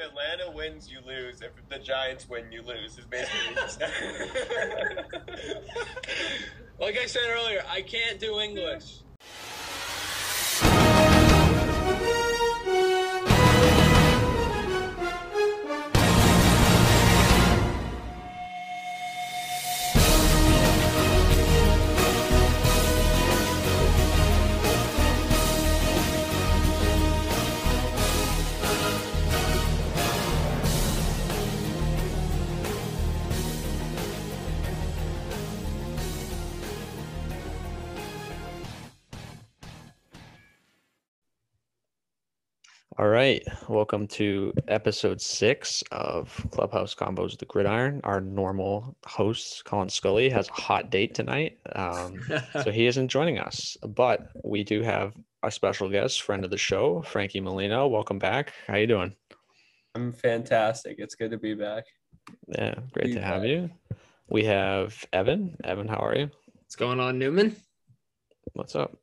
Atlanta wins, you lose. If the Giants win, you lose. Is basically. like I said earlier, I can't do English. Welcome to episode six of Clubhouse Convos the Gridiron. Our normal host, Colin Scully, has a hot date tonight, um, so he isn't joining us. But we do have a special guest, friend of the show, Frankie Molino. Welcome back. How you doing? I'm fantastic. It's good to be back. Yeah, great Be to have you. We have Evan. Evan, how are you? What's going on, Newman? What's up?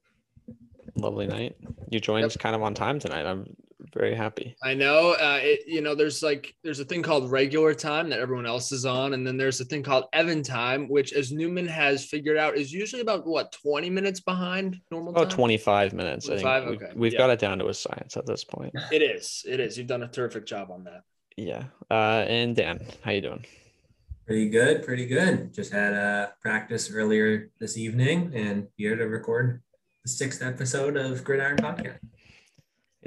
Lovely night. You joined Yep. kind of on time tonight. I'm very happy. I know. Uh, it, you know, there's like there's a thing called regular time that everyone else is on, and then there's a thing called Evan time, which, as Newman has figured out, is usually about what 20 minutes behind normal About time. 25 minutes. I 25? think we've, Okay. we've Yeah. got it down to a science at this point. It is. It is. You've done a terrific job on that. Yeah. Uh, and Dan, how you doing? Pretty good, pretty good. Just had a practice earlier this evening and here to record the sixth episode of Gridiron Podcast.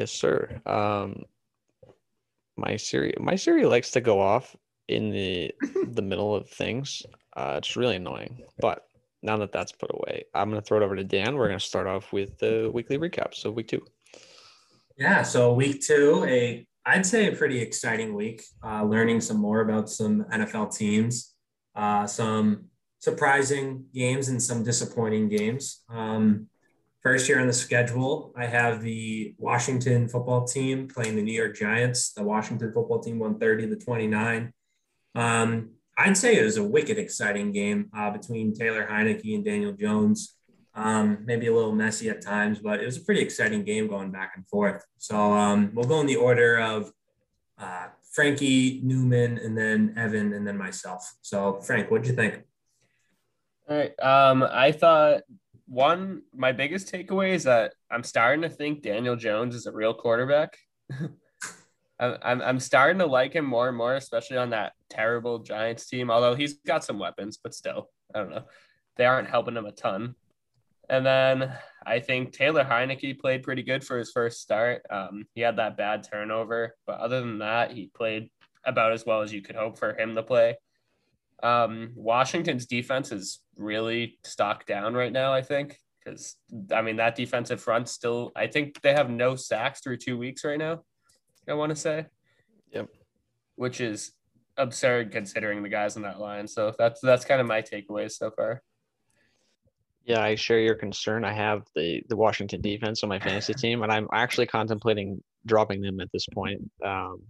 Yes, sir. Um, my Siri, my Siri likes to go off in the the middle of things. Uh, it's really annoying. But now that that's put away, I'm gonna throw it over to Dan. We're gonna start off with the weekly recap. So week two. Yeah, so week two, a I'd say a pretty exciting week. Uh, learning some more about some NFL teams, uh, some surprising games and some disappointing games. Um, first year on the schedule, I have the Washington football team playing the New York Giants. The Washington football team won 30 to 29. Um, I'd say it was a wicked exciting game uh, between Taylor Heinicke and Daniel Jones. Um, maybe a little messy at times, but it was a pretty exciting game going back and forth. So um, we'll go in the order of uh, Frankie, Newman, and then Evan, and then myself. So Frank, what'd you think? All right. Um, I thought one, my biggest takeaway is that I'm starting to think Daniel Jones is a real quarterback. I'm, I'm, starting to like him more and more, especially on that terrible Giants team. Although he's got some weapons, but still, I don't know. They aren't helping him a ton. And then I think Taylor Heinicke played pretty good for his first start. Um, he had that bad turnover, but other than that, he played about as well as you could hope for him to play. Um, Washington's defense is really stocked down right now, I think, because I mean that defensive front still. I think they have no sacks through two weeks right now. I want to say, Yep. which is absurd considering the guys on that line. So that's that's kind of my takeaway so far. Yeah, I share your concern. I have the the Washington defense on my fantasy team, and I'm actually contemplating dropping them at this point um,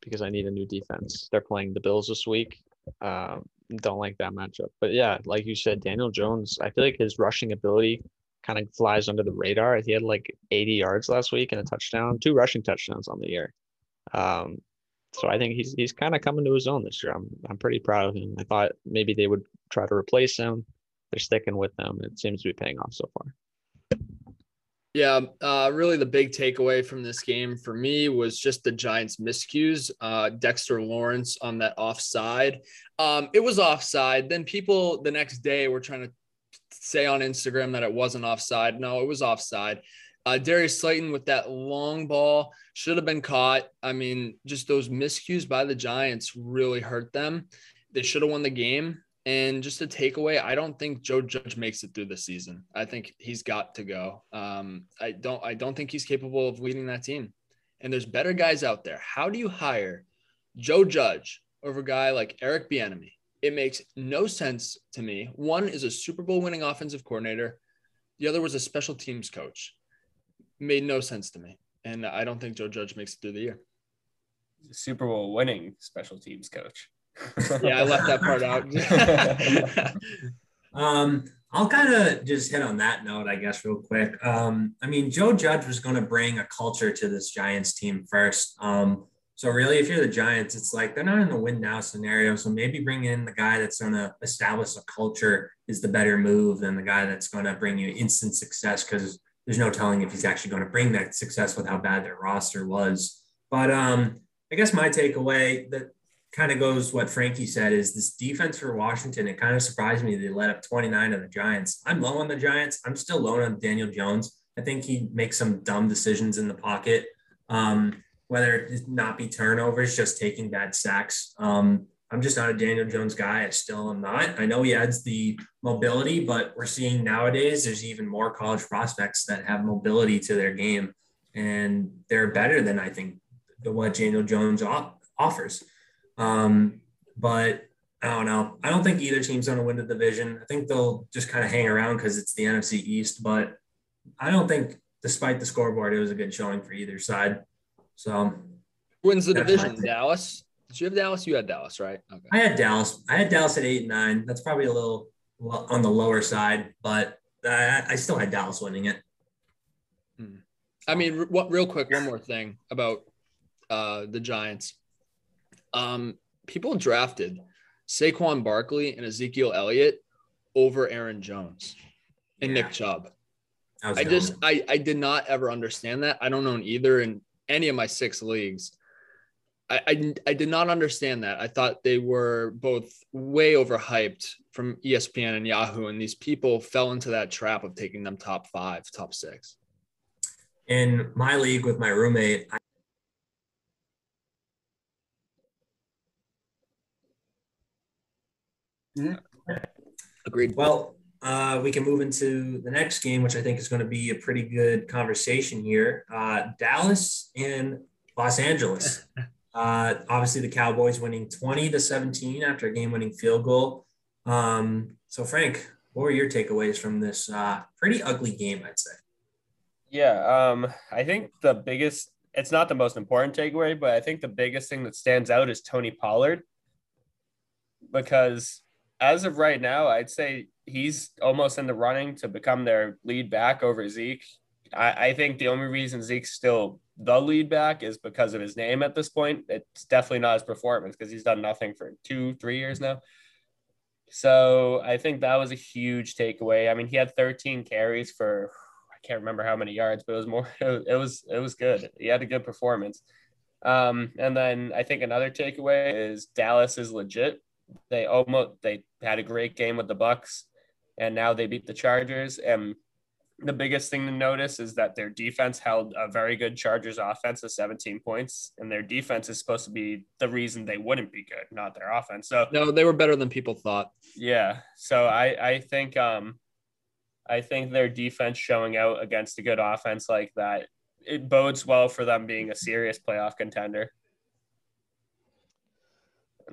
because I need a new defense. They're playing the Bills this week. Um, don't like that matchup, but yeah, like you said, Daniel Jones. I feel like his rushing ability kind of flies under the radar. He had like 80 yards last week and a touchdown, two rushing touchdowns on the year. Um, so I think he's he's kind of coming to his own this year. I'm I'm pretty proud of him. I thought maybe they would try to replace him they're sticking with him. It seems to be paying off so far. Yeah, uh, really the big takeaway from this game for me was just the Giants' miscues. Uh, Dexter Lawrence on that offside. Um, it was offside. Then people the next day were trying to say on Instagram that it wasn't offside. No, it was offside. Uh, Darius Slayton with that long ball should have been caught. I mean, just those miscues by the Giants really hurt them. They should have won the game. And just a takeaway, I don't think Joe Judge makes it through the season. I think he's got to go. Um, I don't. I don't think he's capable of leading that team. And there's better guys out there. How do you hire Joe Judge over a guy like Eric Bieniemy? It makes no sense to me. One is a Super Bowl winning offensive coordinator. The other was a special teams coach. Made no sense to me. And I don't think Joe Judge makes it through the year. Super Bowl winning special teams coach. Yeah, I left that part out. Um, I'll kind of just hit on that note, I guess, real quick. Um, I mean, Joe Judge was going to bring a culture to this Giants team first. Um, So really, if you're the Giants, it's like they're not in the win now scenario. So maybe bringing in the guy that's going to establish a culture is the better move than the guy that's going to bring you instant success because there's no telling if he's actually going to bring that success with how bad their roster was. But um, I guess my takeaway that kind of goes what Frankie said is this defense for Washington. It kind of surprised me they let up 29 of the Giants. I'm low on the Giants. I'm still low on Daniel Jones. I think he makes some dumb decisions in the pocket. Um, whether it not be turnovers, just taking bad sacks. Um, I'm just not a Daniel Jones guy. I still am not. I know he adds the mobility, but we're seeing nowadays there's even more college prospects that have mobility to their game, and they're better than I think what Daniel Jones offers. Um, but I don't know. I don't think either team's going to win the division. I think they'll just kind of hang around because it's the NFC East. But I don't think, despite the scoreboard, it was a good showing for either side. So wins the division? Dallas. Did you have Dallas? You had Dallas, right? Okay. I had Dallas. I had Dallas at eight and nine. That's probably a little on the lower side, but I, I still had Dallas winning it. Hmm. I mean, what? Real quick, one more thing about uh, the Giants. Um, people drafted Saquon Barkley and Ezekiel Elliott over Aaron Jones and yeah. Nick Chubb. I, just I I did not ever understand that. I don't own either in any of my six leagues. I, I, I did not understand that. I thought they were both way overhyped from ESPN and Yahoo, and these people fell into that trap of taking them top five, top six. In my league with my roommate, I- Agreed. Well, uh, we can move into the next game, which I think is going to be a pretty good conversation here. Uh, Dallas and Los Angeles. Uh, obviously, the Cowboys winning 20 to 17 after a game winning field goal. Um, so, Frank, what were your takeaways from this uh, pretty ugly game, I'd say? Yeah, um, I think the biggest, it's not the most important takeaway, but I think the biggest thing that stands out is Tony Pollard. Because as of right now, I'd say he's almost in the running to become their lead back over Zeke. I, I think the only reason Zeke's still the lead back is because of his name at this point. It's definitely not his performance because he's done nothing for two, three years now. So I think that was a huge takeaway. I mean, he had 13 carries for I can't remember how many yards, but it was more. It was it was good. He had a good performance. Um, and then I think another takeaway is Dallas is legit. They almost they had a great game with the Bucks, and now they beat the Chargers. And the biggest thing to notice is that their defense held a very good Chargers offense of 17 points, and their defense is supposed to be the reason they wouldn't be good, not their offense. So no, they were better than people thought. Yeah. So I I think um I think their defense showing out against a good offense like that it bodes well for them being a serious playoff contender.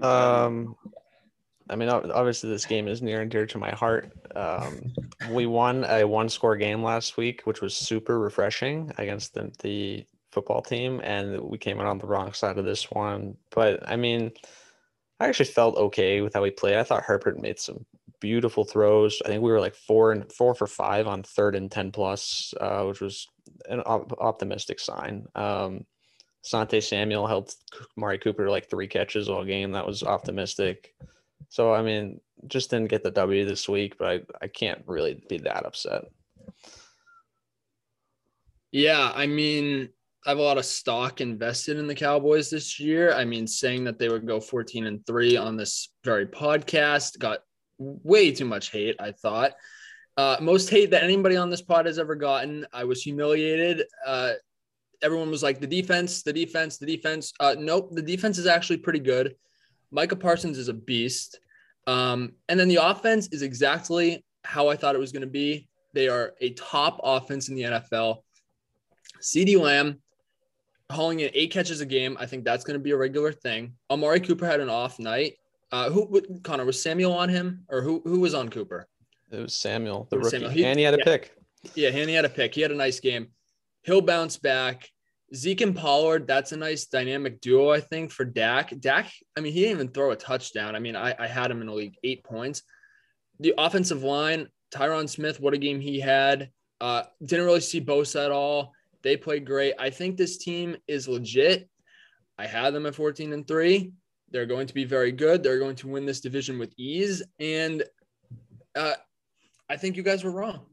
Um, I mean, obviously, this game is near and dear to my heart. Um, we won a one score game last week, which was super refreshing against the, the football team. And we came out on the wrong side of this one. But I mean, I actually felt okay with how we played. I thought Herbert made some beautiful throws. I think we were like four and four for five on third and 10 plus, uh, which was an op- optimistic sign. Um, Sante Samuel held Mari Cooper like three catches all game. That was optimistic. So I mean, just didn't get the W this week, but I, I can't really be that upset. Yeah, I mean, I have a lot of stock invested in the Cowboys this year. I mean, saying that they would go 14 and 3 on this very podcast got way too much hate, I thought. Uh, most hate that anybody on this pod has ever gotten. I was humiliated. Uh, everyone was like, the defense, the defense, the defense. Uh, nope, the defense is actually pretty good. Micah Parsons is a beast. Um, and then the offense is exactly how I thought it was going to be. They are a top offense in the NFL. CeeDee Lamb hauling in eight catches a game. I think that's going to be a regular thing. Amari Cooper had an off night. Uh, who Connor was Samuel on him or who who was on Cooper? It was Samuel, the was rookie, Samuel. He, and he had a yeah. pick. Yeah, and he had a pick. He had a nice game. He'll bounce back. Zeke and Pollard, that's a nice dynamic duo, I think, for Dak. Dak, I mean, he didn't even throw a touchdown. I mean, I, I had him in the league eight points. The offensive line, Tyron Smith, what a game he had. Uh, didn't really see Bosa at all. They played great. I think this team is legit. I had them at 14 and three. They're going to be very good. They're going to win this division with ease. And uh, I think you guys were wrong.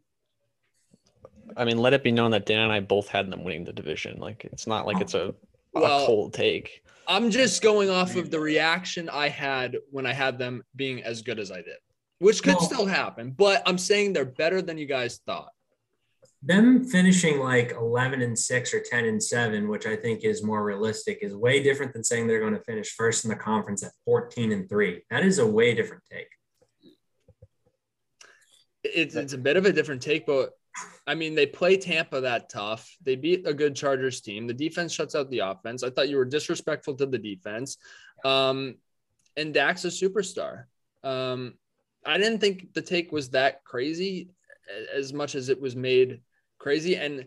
I mean, let it be known that Dan and I both had them winning the division. Like it's not like it's a, Well, a cold take. I'm just going off of the reaction I had when I had them being as good as I did, which could Well- still happen. But I'm saying they're better than you guys thought. them finishing like 11 and 6 or 10 and 7 which i think is more realistic is way different than saying they're going to finish first in the conference at 14 and 3 that is a way different take It's, it's a bit of a different take, but I mean, they play Tampa that tough. They beat a good Chargers team. The defense shuts out the offense. I thought you were disrespectful to the defense. Um, and Dak's a superstar. Um, I didn't think the take was that crazy as much as it was made crazy. And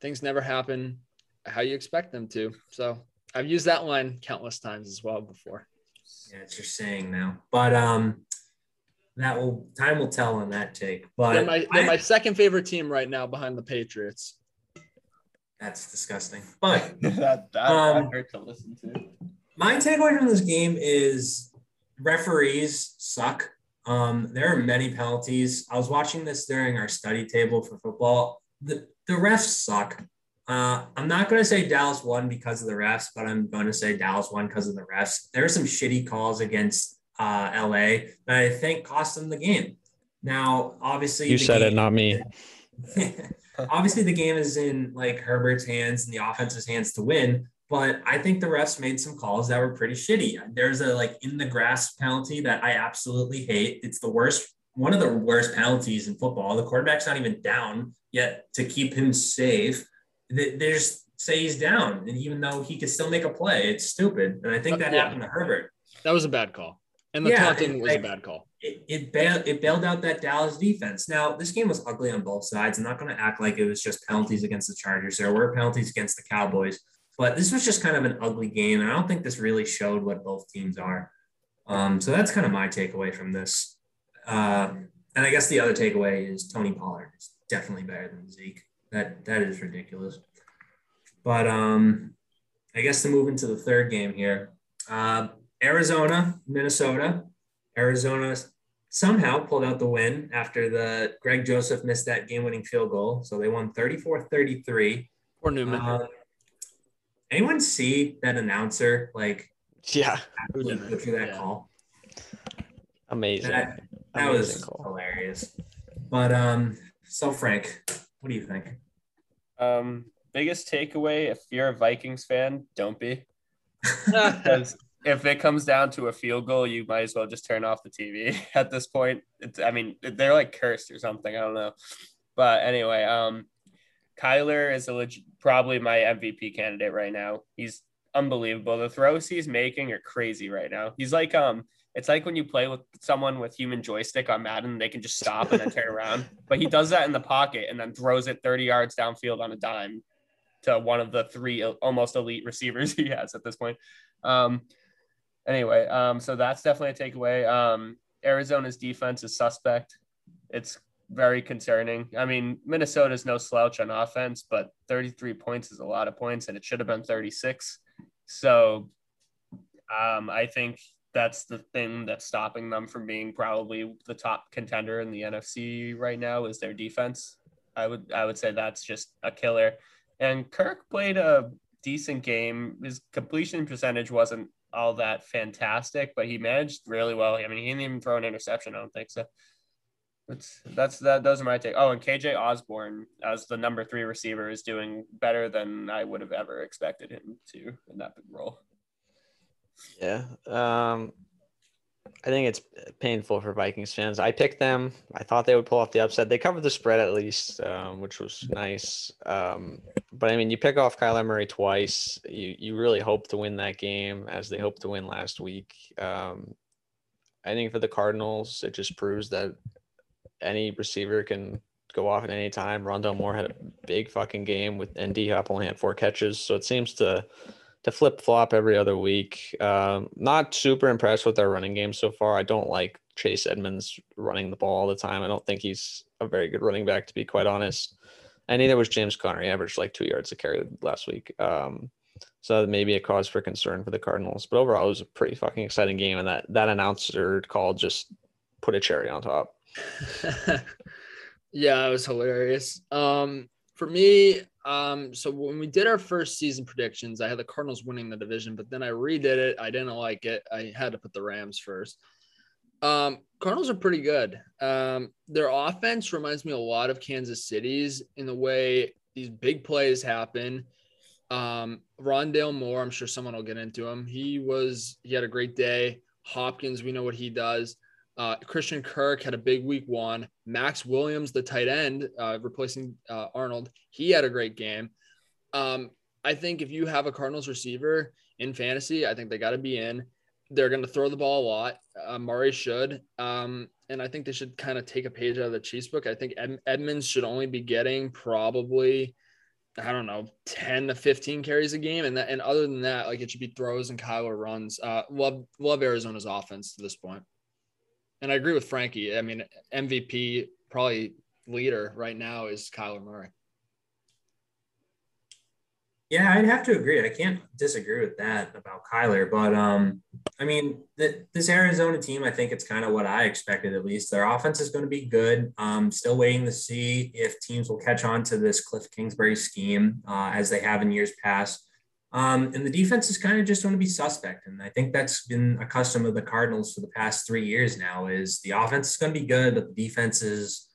things never happen how you expect them to. So I've used that line countless times as well before. yeah it's your saying now but um that will time will tell on that take but They're my, they're I- my second favorite team right now behind the Patriots. that's disgusting but that that, Um, that hurt to listen to. my takeaway from this game is referees suck. Um, there are many penalties. I was watching this during our study table for football. The, the refs suck. Uh, I'm not going to say Dallas won because of the refs, but I'm going to say Dallas won because of the refs. There are some shitty calls against uh, LA that I think cost them the game. Now, obviously, You the said it, not me. Obviously, the game is in like Herbert's hands and the offense's hands to win. But I think the refs made some calls that were pretty shitty. There's a like in the grass penalty that I absolutely hate. It's the worst, one of the worst penalties in football. The quarterback's not even down yet to keep him safe. They, they just say he's down, and even though he could still make a play, it's stupid. And I think that Yeah. happened to Herbert. That was a bad call. And the Yeah, taunting was a bad call. it, it bailed it bailed out that Dallas defense. Now this game was ugly on both sides. I'm not going to act like it was just penalties against the Chargers. There were penalties against the Cowboys, but this was just kind of an ugly game, and I don't think this really showed what both teams are. Um, so that's kind of my takeaway from this. Uh, and I guess the other takeaway is Tony Pollard is definitely better than Zeke. That that is ridiculous. But um, I guess to move into the third game here, uh, Arizona, Minnesota. Arizona somehow pulled out the win after the Greg Joseph missed that game-winning field goal. So they won 34-33. Or Newman. Uh, anyone see that announcer like Yeah, Who didn't? go through that Yeah. call? amazing. That, that Amazing was call. hilarious. But um, so Frank, what do you think? Um, biggest takeaway: if you're a Vikings fan, don't be. Because if it comes down to a field goal, you might as well just turn off the TV at this point. It's, I mean, they're like cursed or something. I don't know. But anyway, um, Kyler is a leg- probably my MVP candidate right now. He's unbelievable. The throws he's making are crazy right now. He's like, um, it's like when you play with someone with human joystick on Madden, they can just stop and then turn around. But he does that in the pocket and then throws it 30 yards downfield on a dime to one of the three almost elite receivers he has at this point. Um, anyway, um, so that's definitely a takeaway. Um, Arizona's defense is suspect. It's very concerning. I mean, Minnesota's no slouch on offense, but 33 points is a lot of points, and it should have been 36. So um, I think that's the thing that's stopping them from being probably the top contender in the NFC right now is their defense. I would I would say that's just a killer. And Kirk played a decent game. His completion percentage wasn't all that fantastic, but he managed really well. I mean, he didn't even throw an interception. I don't think so. That's that's that. Those are my take. Oh, and KJ Osborn as the number three receiver is doing better than I would have ever expected him to in that big role. Yeah. Um, I think it's painful for Vikings fans. I picked them. I thought they would pull off the upset. They covered the spread at least, um, which was nice. Um, but I mean, you pick off Kyler Murray twice. You you really hope to win that game, as they hoped to win last week. Um, I think for the Cardinals, it just proves that any receiver can go off at any time. Rondale Moore had a big fucking game with and D Hop only had four catches, so it seems to to flip flop every other week. Um, not super impressed with their running game so far. I don't like Chase Edmonds running the ball all the time. I don't think he's a very good running back, to be quite honest. And neither was James Conner. He averaged like two yards a carry last week. Um, So that may be a cause for concern for the Cardinals. But overall, it was a pretty fucking exciting game, and that that announcer call just put a cherry on top. yeah, it was hilarious. Um, for me, um, so when we did our first season predictions, I had the Cardinals winning the division, but then I redid it. I didn't like it. I had to put the Rams first. Um, Cardinals are pretty good. Um, their offense reminds me a lot of Kansas City's in the way these big plays happen. Um, Rondale Moore, I'm sure someone will get into him. He was he had a great day. Hopkins, we know what he does. Uh, Christian Kirk had a big week one. Maxx Williams, the tight end, uh, replacing uh, Arnold, he had a great game. Um, I think if you have a Cardinals receiver in fantasy, I think they got to be in. They're going to throw the ball a lot. Uh, Murray should. Um, and I think they should kind of take a page out of the Chiefs book. I think Ed- Edmonds should only be getting probably, I don't know, 10 to 15 carries a game. And that, and other than that, like it should be throws and Kyler runs. Uh, love, love Arizona's offense to this point. And I agree with Frankie. I mean, MVP probably leader right now is Kyler Murray. Yeah, I'd have to agree. I can't disagree with that about Kyler. But um, I mean, the, this Arizona team, I think it's kind of what I expected at least. Their offense is going to be good. Um, still waiting to see if teams will catch on to this Cliff Kingsbury scheme uh, as they have in years past. Um, and the defense is kind of just going to be suspect. And I think that's been a custom of the Cardinals for the past three years now is the offense is going to be good, but the defense is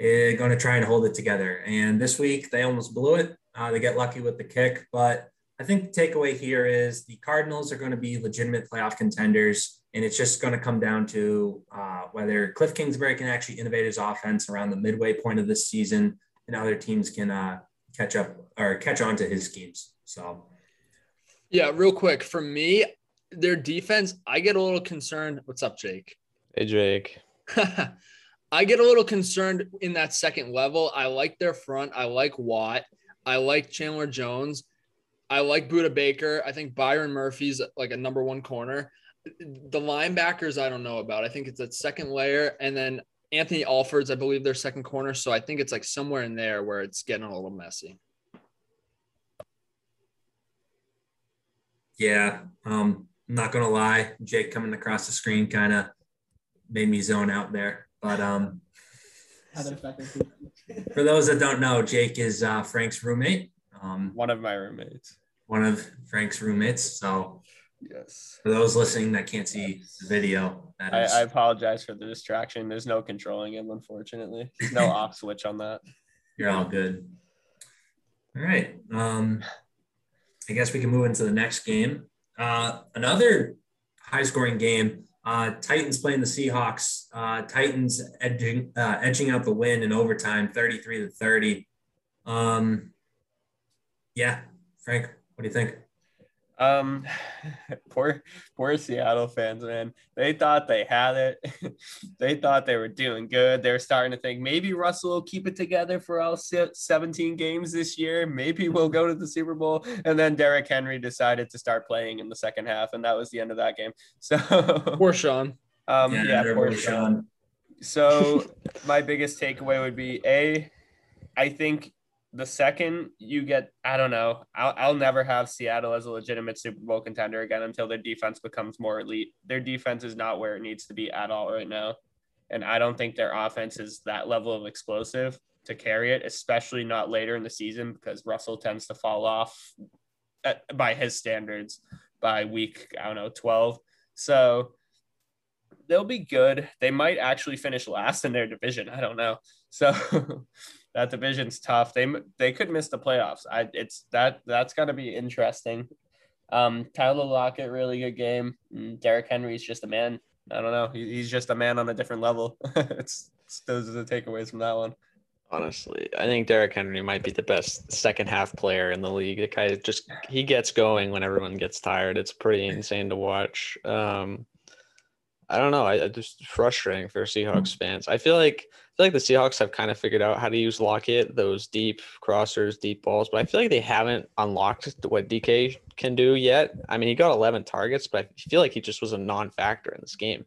uh, going to try and hold it together. And this week they almost blew it. Uh, they get lucky with the kick, but I think the takeaway here is the Cardinals are going to be legitimate playoff contenders. And it's just going to come down to uh, whether Cliff Kingsbury can actually innovate his offense around the midway point of this season and other teams can uh, catch up or catch on to his schemes. So yeah, real quick for me, their defense, I get a little concerned. What's up, Jake? Hey, Jake. I get a little concerned in that second level. I like their front. I like Watt. I like Chandler Jones. I like Budda Baker. I think Byron Murphy's like a number one corner. The linebackers, I don't know about. I think it's that second layer. And then Anthony Alford's, I believe, their second corner. So I think it's like somewhere in there where it's getting a little messy. Yeah, um, I'm not gonna lie, Jake coming across the screen kind of made me zone out there. But um, for those that don't know, Jake is uh, Frank's roommate. Um, one of my roommates. One of Frank's roommates. So yes, for those listening that can't see the video, I, I, apologize for the distraction. There's no controlling him, unfortunately. There's no off switch on that. You're all good. All right. Um, I guess we can move into the next game. Uh, another high scoring game. Uh, Titans playing the Seahawks. Uh, Titans edging uh, edging out the win in overtime, 33 to 30. Um, yeah, Frank, what do you think? Um, poor, poor Seattle fans, man. They thought they had it. they thought they were doing good. They're starting to think maybe Russell will keep it together for all 17 games this year. Maybe we'll go to the Super Bowl. And then Derrick Henry decided to start playing in the second half, and that was the end of that game. So poor Sean. Um, yeah, yeah poor Sean. Sean. So my biggest takeaway would be a, I think the second you get, I don't know, I'll, I'll never have Seattle as a legitimate Super Bowl contender again until their defense becomes more elite. Their defense is not where it needs to be at all right now. And I don't think their offense is that level of explosive to carry it, especially not later in the season because Russell tends to fall off at, by his standards by week, I don't know, 12. So they'll be good. They might actually finish last in their division. I don't know. So that division's tough. They they could miss the playoffs. I it's that that's going to be interesting. Um, Tyler Lockett, really good game. And Derrick Henry's just a man. I don't know. He, he's just a man on a different level. it's, it's those are the takeaways from that one. Honestly, I think Derrick Henry might be the best second half player in the league. The guy just he gets going when everyone gets tired. It's pretty insane to watch. Um, I don't know. I, I just frustrating for Seahawks fans. I feel like feel like the Seahawks have kind of figured out how to use Lockett, those deep crossers, deep balls, but I feel like they haven't unlocked what DK can do yet. I mean, he got 11 targets, but I feel like he just was a non-factor in this game.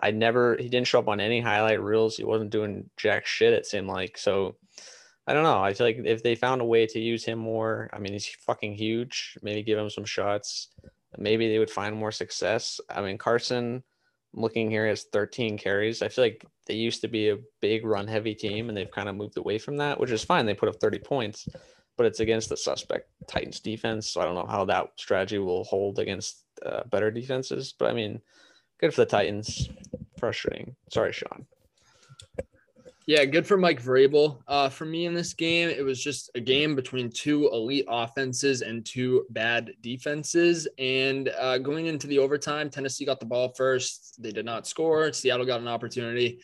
I never he didn't show up on any highlight reels. He wasn't doing jack shit. It seemed like so. I don't know. I feel like if they found a way to use him more, I mean, he's fucking huge. Maybe give him some shots. Maybe they would find more success. I mean, Carson, Looking here, has 13 carries. I feel like they used to be a big run heavy team and they've kind of moved away from that, which is fine. They put up 30 points, but it's against the suspect Titans defense. So I don't know how that strategy will hold against uh, better defenses. But I mean, good for the Titans. Frustrating. Sorry, Sean. Yeah, good for Mike Vrabel. Uh, for me in this game, it was just a game between two elite offenses and two bad defenses. And uh, going into the overtime, Tennessee got the ball first. They did not score. Seattle got an opportunity,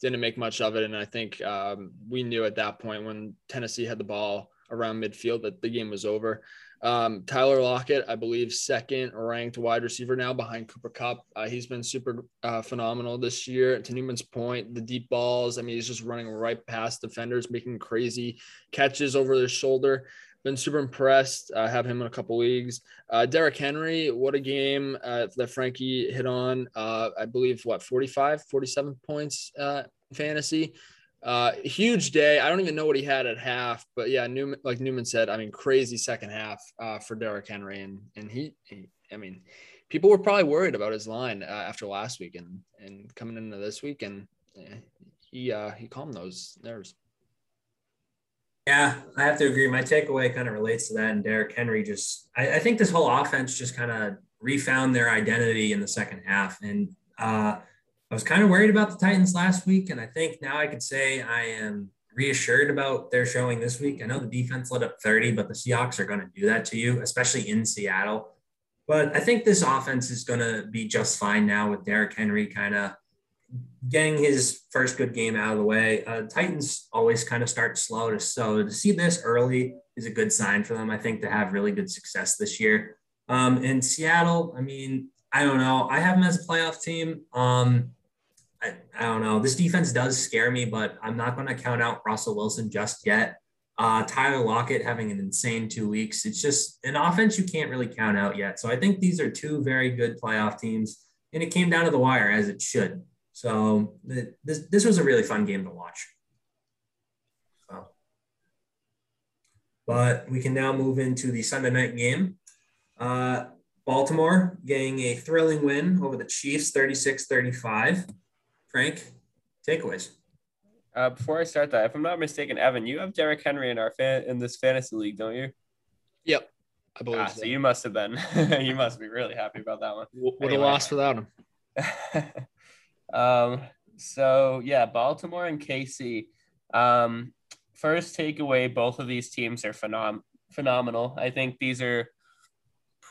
didn't make much of it. And I think um, we knew at that point when Tennessee had the ball around midfield that the game was over. Um, Tyler Lockett, I believe, second ranked wide receiver now behind Cooper Kupp. Uh, he's been super uh, phenomenal this year. To Newman's point, the deep balls. I mean, he's just running right past defenders, making crazy catches over their shoulder. Been super impressed. I uh, have him in a couple leagues. Uh, Derrick Henry, what a game uh, that Frankie hit on. Uh, I believe, what, 45, 47 points fantasy. Uh, huge day. I don't even know what he had at half, but yeah, Newman, like Newman said, I mean, crazy second half uh, for Derrick Henry, and and he, he, I mean, people were probably worried about his line uh, after last week, and and coming into this week, and yeah, he uh, he calmed those nerves. Yeah, I have to agree. My takeaway kind of relates to that, and Derrick Henry just, I, I think this whole offense just kind of refound their identity in the second half, and uh, I was kind of worried about the Titans last week, and I think now I could say I am reassured about their showing this week. I know the defense let up 30, but the Seahawks are going to do that to you, especially in Seattle. But I think this offense is going to be just fine now with Derrick Henry kind of getting his first good game out of the way. Uh, Titans always kind of start slow, so to see this early is a good sign for them. I think to have really good success this year. Um, in Seattle, I mean, I don't know. I have them as a playoff team. Um, I, I don't know. This defense does scare me, but I'm not going to count out Russell Wilson just yet. Uh, Tyler Lockett having an insane two weeks. It's just an offense you can't really count out yet. So I think these are two very good playoff teams, and it came down to the wire as it should. So this this was a really fun game to watch. So, but we can now move into the Sunday night game. Uh, Baltimore getting a thrilling win over the Chiefs, 36 35. Frank, takeaways. Uh, before I start that, if I'm not mistaken, Evan, you have Derrick Henry in our fan in this fantasy league, don't you? Yep, I believe. Ah, so. so. you must have been. you must be really happy about that one. Would have anyway. lost without him. um. So yeah, Baltimore and KC. Um. First takeaway: both of these teams are phenom- phenomenal. I think these are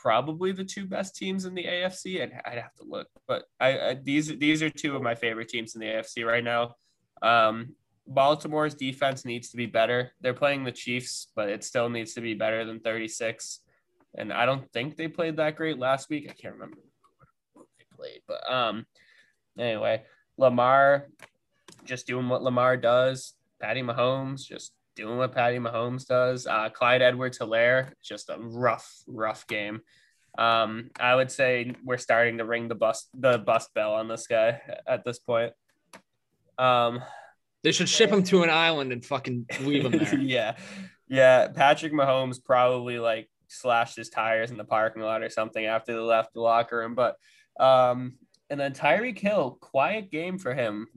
probably the two best teams in the AFC. I'd, I'd have to look, but I, I, these these are two of my favorite teams in the AFC right now. Um, Baltimore's defense needs to be better. They're playing the Chiefs, but it still needs to be better than 36. And I don't think they played that great last week. I can't remember what they played, but um, anyway, Lamar just doing what Lamar does. Patty Mahomes just doing what Patty Mahomes does. Uh, Clyde Edwards Helaire, just a rough, rough game. Um, I would say we're starting to ring the bust the bust bell on this guy at this point. Um, they should ship him to an island and fucking leave him there. yeah, yeah. Patrick Mahomes probably like slashed his tires in the parking lot or something after they left the locker room. But um, and then Tyreek Hill, quiet game for him,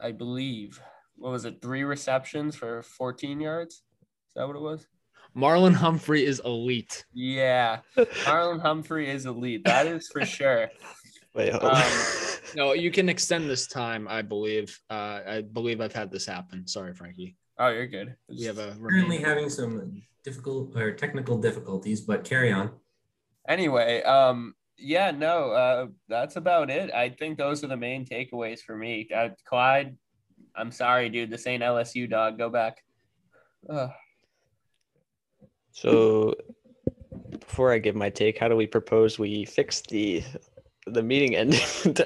I believe what was it, three receptions for 14 yards? Is that what it was? Marlon Humphrey is elite. Yeah, Marlon Humphrey is elite. That is for sure. Wait, um, no, you can extend this time. I believe. Uh, I believe I've had this happen. Sorry, Frankie. Oh, you're good. We have a currently having some difficult or technical difficulties, but carry on. Anyway, um, yeah, no, uh, that's about it. I think those are the main takeaways for me. Uh, Clyde I'm sorry, dude. This ain't LSU, dog. Go back. Ugh. So, before I give my take, how do we propose we fix the the meeting ending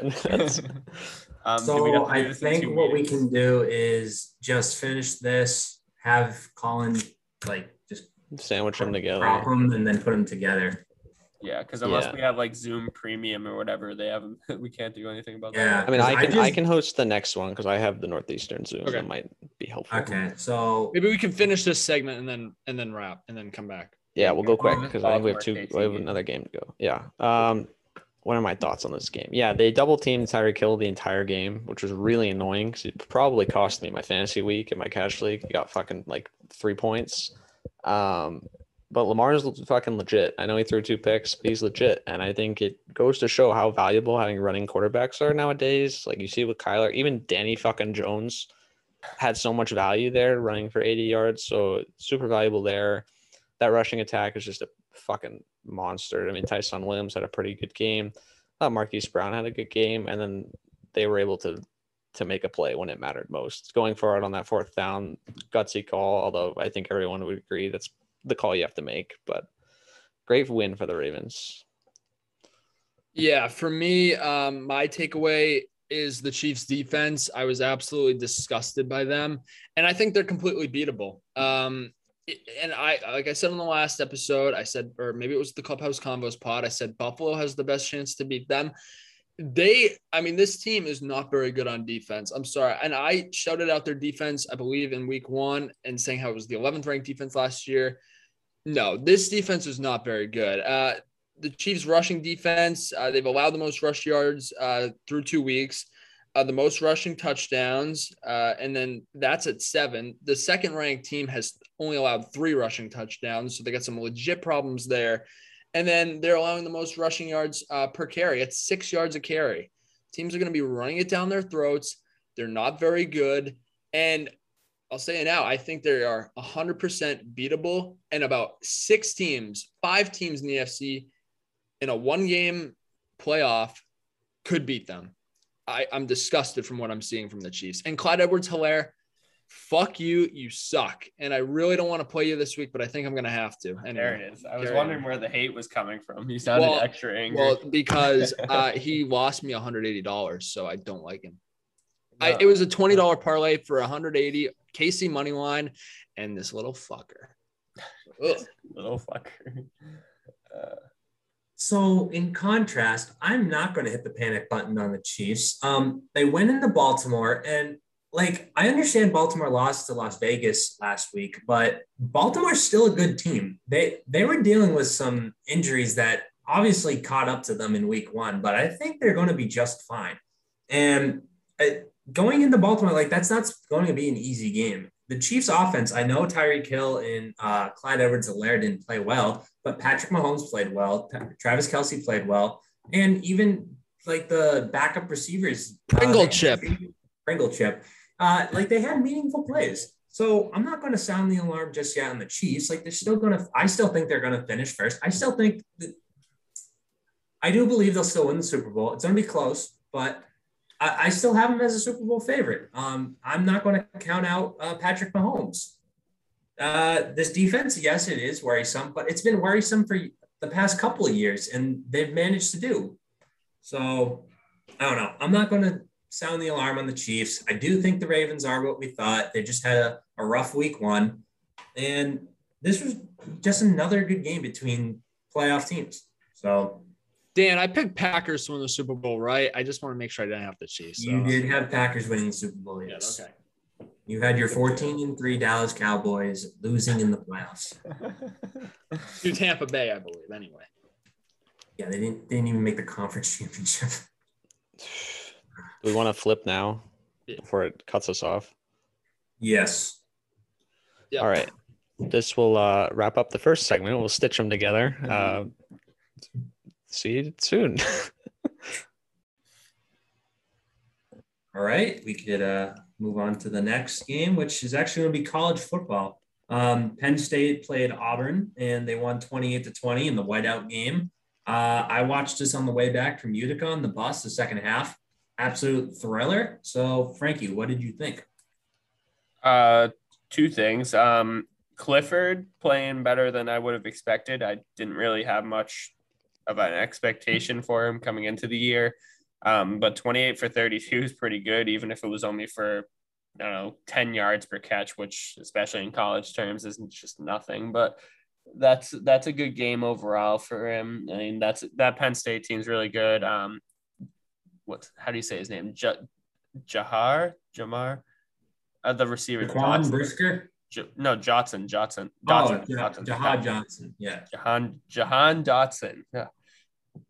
um, so I think what meetings? we can do is just finish this, have Colin like just sandwich them together, prop them, and then put them together. Yeah, because unless Yeah. we have like Zoom Premium or whatever, they haven't. We can't do anything about Yeah. that. I mean, I I can I just- can host the next one because I have the Northeastern Zoom. Okay. That might be helpful. Okay, so Maybe we can finish this segment and then and then wrap and then come back. Yeah, we'll go quick because I think we have two. We have another game to go. Yeah. Um, what are my thoughts on this game? Yeah, they double teamed Tyreek Hill the entire game, which was really annoying because it probably cost me my fantasy week and my cash league. He got fucking like three points. Um, but Lamar's fucking legit. I know he threw two picks, but he's legit, and I think it goes to show how valuable having running quarterbacks are nowadays. Like you see with Kyler, even Danny fucking Jones had so much value there, running for 80 yards. So super valuable there that rushing attack is just a fucking monster. I mean, Ty'Son Williams had a pretty good game. Uh, Marquise Brown had a good game, and then they were able to to make a play when it mattered most. Going forward on that fourth down, gutsy call. Although I think everyone would agree that's the call you have to make. But great win for the Ravens. Yeah, for me, um, my takeaway is the Chiefs' defense. I was absolutely disgusted by them, and I think they're completely beatable. Um, and I, like I said on the last episode, I said, or maybe it was the Clubhouse Convos pod, I said Buffalo has the best chance to beat them. They, I mean, this team is not very good on defense. I'm sorry, and I shouted out their defense, I believe, in Week One, and saying how it was the 11th ranked defense last year. No, this defense is not very good. Uh, the Chiefs' rushing defense, uh, they've allowed the most rush yards uh, through two weeks, uh, the most rushing touchdowns, uh, and then that's at seven. The second ranked team has only allowed three rushing touchdowns, so they got some legit problems there. And then they're allowing the most rushing yards uh, per carry. It's six yards a carry. Teams are going to be running it down their throats. They're not very good. And I'll say it now. I think they are 100% beatable. And about six teams, five teams in the NFC in a one game playoff could beat them. I, I'm disgusted from what I'm seeing from the Chiefs. And Clyde Edwards Helaire, fuck you. You suck. And I really don't want to play you this week, but I think I'm going to have to. Anyway. There it is. I was wondering on. where the hate was coming from. You sounded Well- extra angry. Well, because uh, he lost me $180, so I don't like him. I, it was a $20 parlay for 180 KC money line and this little fucker. Ugh. little fucker. Uh, So, in contrast, I'm not going to hit the panic button on the Chiefs. Um, they went into Baltimore, and like I understand Baltimore lost to Las Vegas last week, but Baltimore's still a good team. They they were dealing with some injuries that obviously caught up to them in Week One, but I think they're going to be just fine. And uh, going into Baltimore, like that's not going to be an easy game. The Chiefs' offense, I know Tyreek Hill and uh, Clyde Edwards-Helaire didn't play well, but Patrick Mahomes played well. Travis Kelce played well, and even like the backup receivers, uh, Pringle they- chip. Pringle chip, uh, like they had meaningful plays. So I'm not going to sound the alarm just yet on the Chiefs. Like they're still going to. I still think they're going to finish first. I still think that. I do believe they'll still win the Super Bowl. It's going to be close, but I, I still have them as a Super Bowl favorite. Um, I'm not going to count out uh, Patrick Mahomes. Uh, this defense, yes, it is worrisome, but it's been worrisome for the past couple of years, and they've managed to do. So I don't know. I'm not going to sound the alarm on the Chiefs. I do think the Ravens are what we thought. They just had a, a rough week one, and this was just another good game between playoff teams. So Dan, I picked Packers to win the Super Bowl, right? I just want to make sure I didn't have the Chiefs. so- you did have Packers winning the Super Bowl. Yeah, okay. You had your 14 and 3 Dallas Cowboys losing in the playoffs. To Tampa Bay, I believe. Anyway. Yeah, they didn't, they didn't even make the conference championship. Do we want to flip now before it cuts us off? yes. Yeah. All right. This will uh, wrap up the first segment. We'll stitch them together. Uh, see you soon. All right, we could uh, move on to the next game, which is actually going to be college football. Um, Penn State played Auburn, and they won 28 to 20 in the whiteout game. Uh, I watched this on the way back from Utica on the bus, the second half. Absolute thriller. So, Frankie, what did you think? Uh, two things. Um, Clifford playing better than I would have expected. I didn't really have much of an expectation for him coming into the year. Um, but 28 for 32 is pretty good, even if it was only for, I don't know, 10 yards per catch, which, especially in college terms, isn't just nothing. But that's that's a good game overall for him. I mean, that's that Penn State team's really good. Um, what how do you say his name? J- Jahar Jamar, uh, the receiver. Quan Brisker. J- no, Johnson. Johnson. Dotson, oh, Johnson. Jahan Johnson. Yeah. Jahan Jahan Dotson. Yeah.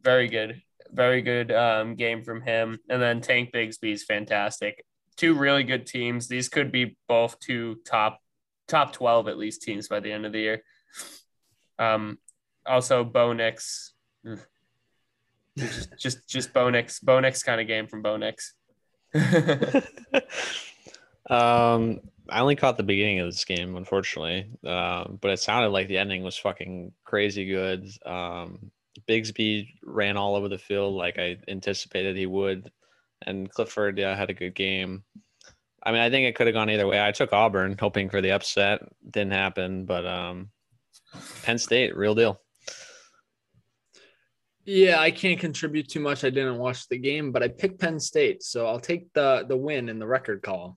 Very good. Very good um, game from him. And then Tank Bigsby's fantastic. Two really good teams. These could be both two top top 12 at least teams by the end of the year. Um, also Bo Nix. Just just just Bo Nix. Bo Nix kind of game from Bo Nix. um I only caught the beginning of this game, unfortunately. Um, but it sounded like the ending was fucking crazy good. Um, Bigsby ran all over the field like I anticipated he would, and Clifford, yeah, had a good game. I mean, I think it could have gone either way. I took Auburn, hoping for the upset. Didn't happen, but um, Penn State, real deal. Yeah, I can't contribute too much. I didn't watch the game, but I picked Penn State, so I'll take the the win in the record column.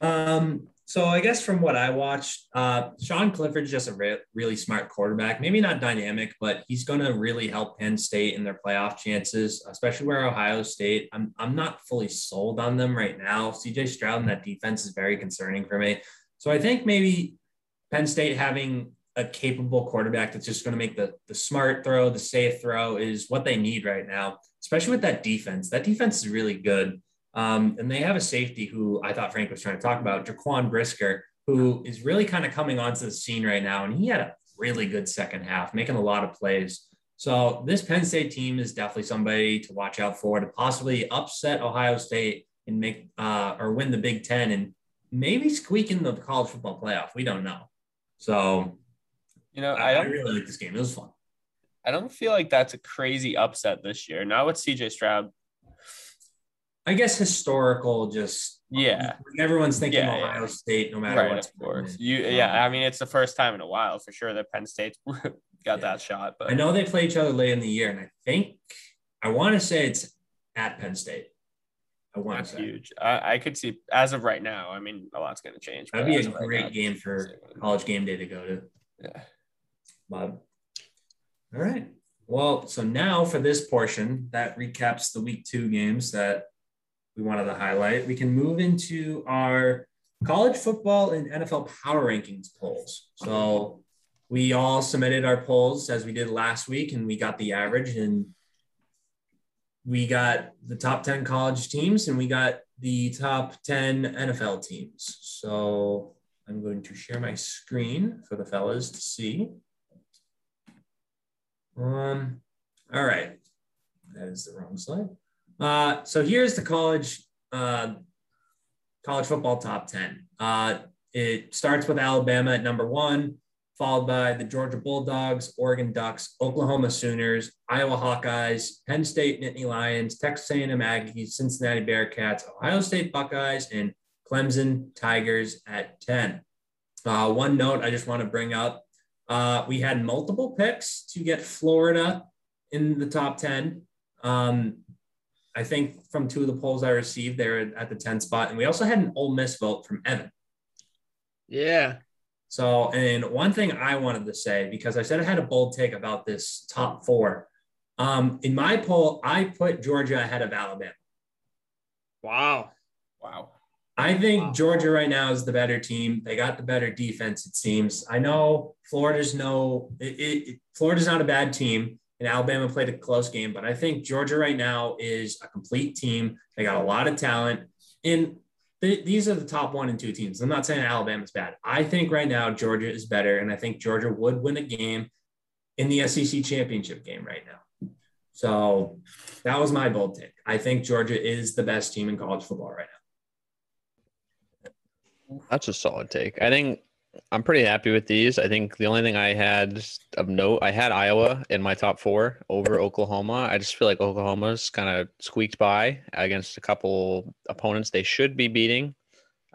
Um, so I guess from what I watched, uh, Sean Clifford's just a re- really smart quarterback. Maybe not dynamic, but he's going to really help Penn State in their playoff chances, especially where Ohio State. I'm I'm not fully sold on them right now. C.J. Stroud and that defense is very concerning for me. So I think maybe Penn State having a capable quarterback that's just going to make the the smart throw, the safe throw is what they need right now, especially with that defense. That defense is really good. Um, and they have a safety who I thought Frank was trying to talk about, Jaquan Brisker, who is really kind of coming onto the scene right now. And he had a really good second half, making a lot of plays. So this Penn State team is definitely somebody to watch out for to possibly upset Ohio State and make uh, or win the Big Ten and maybe squeak in the college football playoff. We don't know. So, you know, I, I, I really like this game. It was fun. I don't feel like that's a crazy upset this year. Not with CJ Stroud I guess historical just yeah. Everyone's thinking yeah, Ohio yeah. State, no matter right, what. Of course, you um, yeah. I mean, it's the first time in a while for sure that Penn State got yeah. that shot. But I know they play each other late in the year, and I think I want to say it's at Penn State. I want That's to say huge. I, I, could see as of right now. I mean, a lot's going to change. That'd be a great right game for college game day to go to. Yeah. But all right. Well, so now for this portion that recaps the week two games that we wanted to highlight, we can move into our college football and NFL power rankings polls. So we all submitted our polls as we did last week, and we got the average, and we got the top 10 college teams, and we got the top 10 NFL teams. So I'm going to share my screen for the fellas to see. Um, all right. That is the wrong slide. Uh, so here's the college uh, college football top 10. Uh, it starts with Alabama at number one, followed by the Georgia Bulldogs, Oregon Ducks, Oklahoma Sooners, Iowa Hawkeyes, Penn State Nittany Lions, Texas A&M Aggies, Cincinnati Bearcats, Ohio State Buckeyes, and Clemson Tigers at 10. Uh, one note I just want to bring up, uh, we had multiple picks to get Florida in the top 10. Um, I think from two of the polls I received, they're at the 10 spot. And we also had an Ole Miss vote from Evan. Yeah. So, and one thing I wanted to say, because I said I had a bold take about this top four. Um, in my poll, I put Georgia ahead of Alabama. Wow. Wow. I think wow. Georgia right now is the better team. They got the better defense, it seems. I know Florida's no, it, it, Florida's not a bad team and Alabama played a close game. But I think Georgia right now is a complete team. They got a lot of talent. And th- these are the top one and two teams. I'm not saying Alabama's bad. I think right now Georgia is better. And I think Georgia would win a game in the SEC championship game right now. So that was my bold take. I think Georgia is the best team in college football right now. That's a solid take. I think I'm pretty happy with these. I think the only thing I had of note, I had Iowa in my top four over Oklahoma. I just feel like Oklahoma's kind of squeaked by against a couple opponents they should be beating.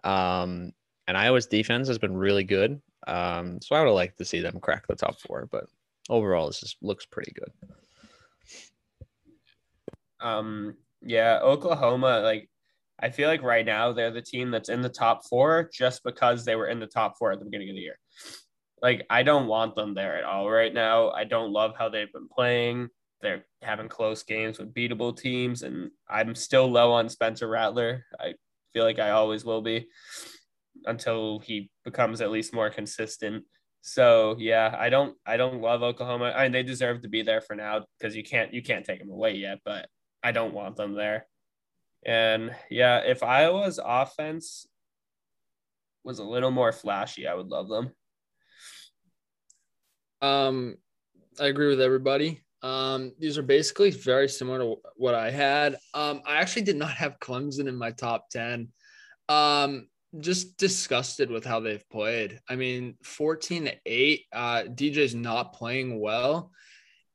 Um, and Iowa's defense has been really good. Um, so I would like to see them crack the top four, but overall, this just looks pretty good. Um, yeah, Oklahoma, like I feel like right now they're the team that's in the top four just because they were in the top four at the beginning of the year. like I don't want them there at all right now. I don't love how they've been playing. They're having close games with beatable teams, and I'm still low on Spencer Rattler. I feel like I always will be until he becomes at least more consistent. So yeah, I don't I don't love Oklahoma. I mean, they deserve to be there for now because you can't you can't take them away yet, but I don't want them there. And yeah, if Iowa's offense was a little more flashy, I would love them. Um, I agree with everybody. Um, these are basically very similar to what I had. Um, I actually did not have Clemson in my top 10. Um, just disgusted with how they've played. I mean, 14 to 8, uh, DJ's not playing well.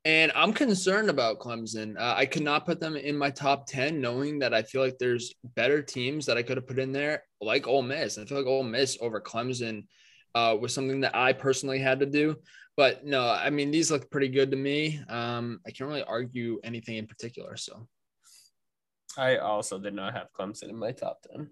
And I'm concerned about Clemson. Uh, I could not put them in my top 10, knowing that I feel like there's better teams that I could have put in there, like Ole Miss. I feel like Ole Miss over Clemson uh, was something that I personally had to do. But no, I mean, these look pretty good to me. Um, I can't really argue anything in particular. So I also did not have Clemson in my top 10.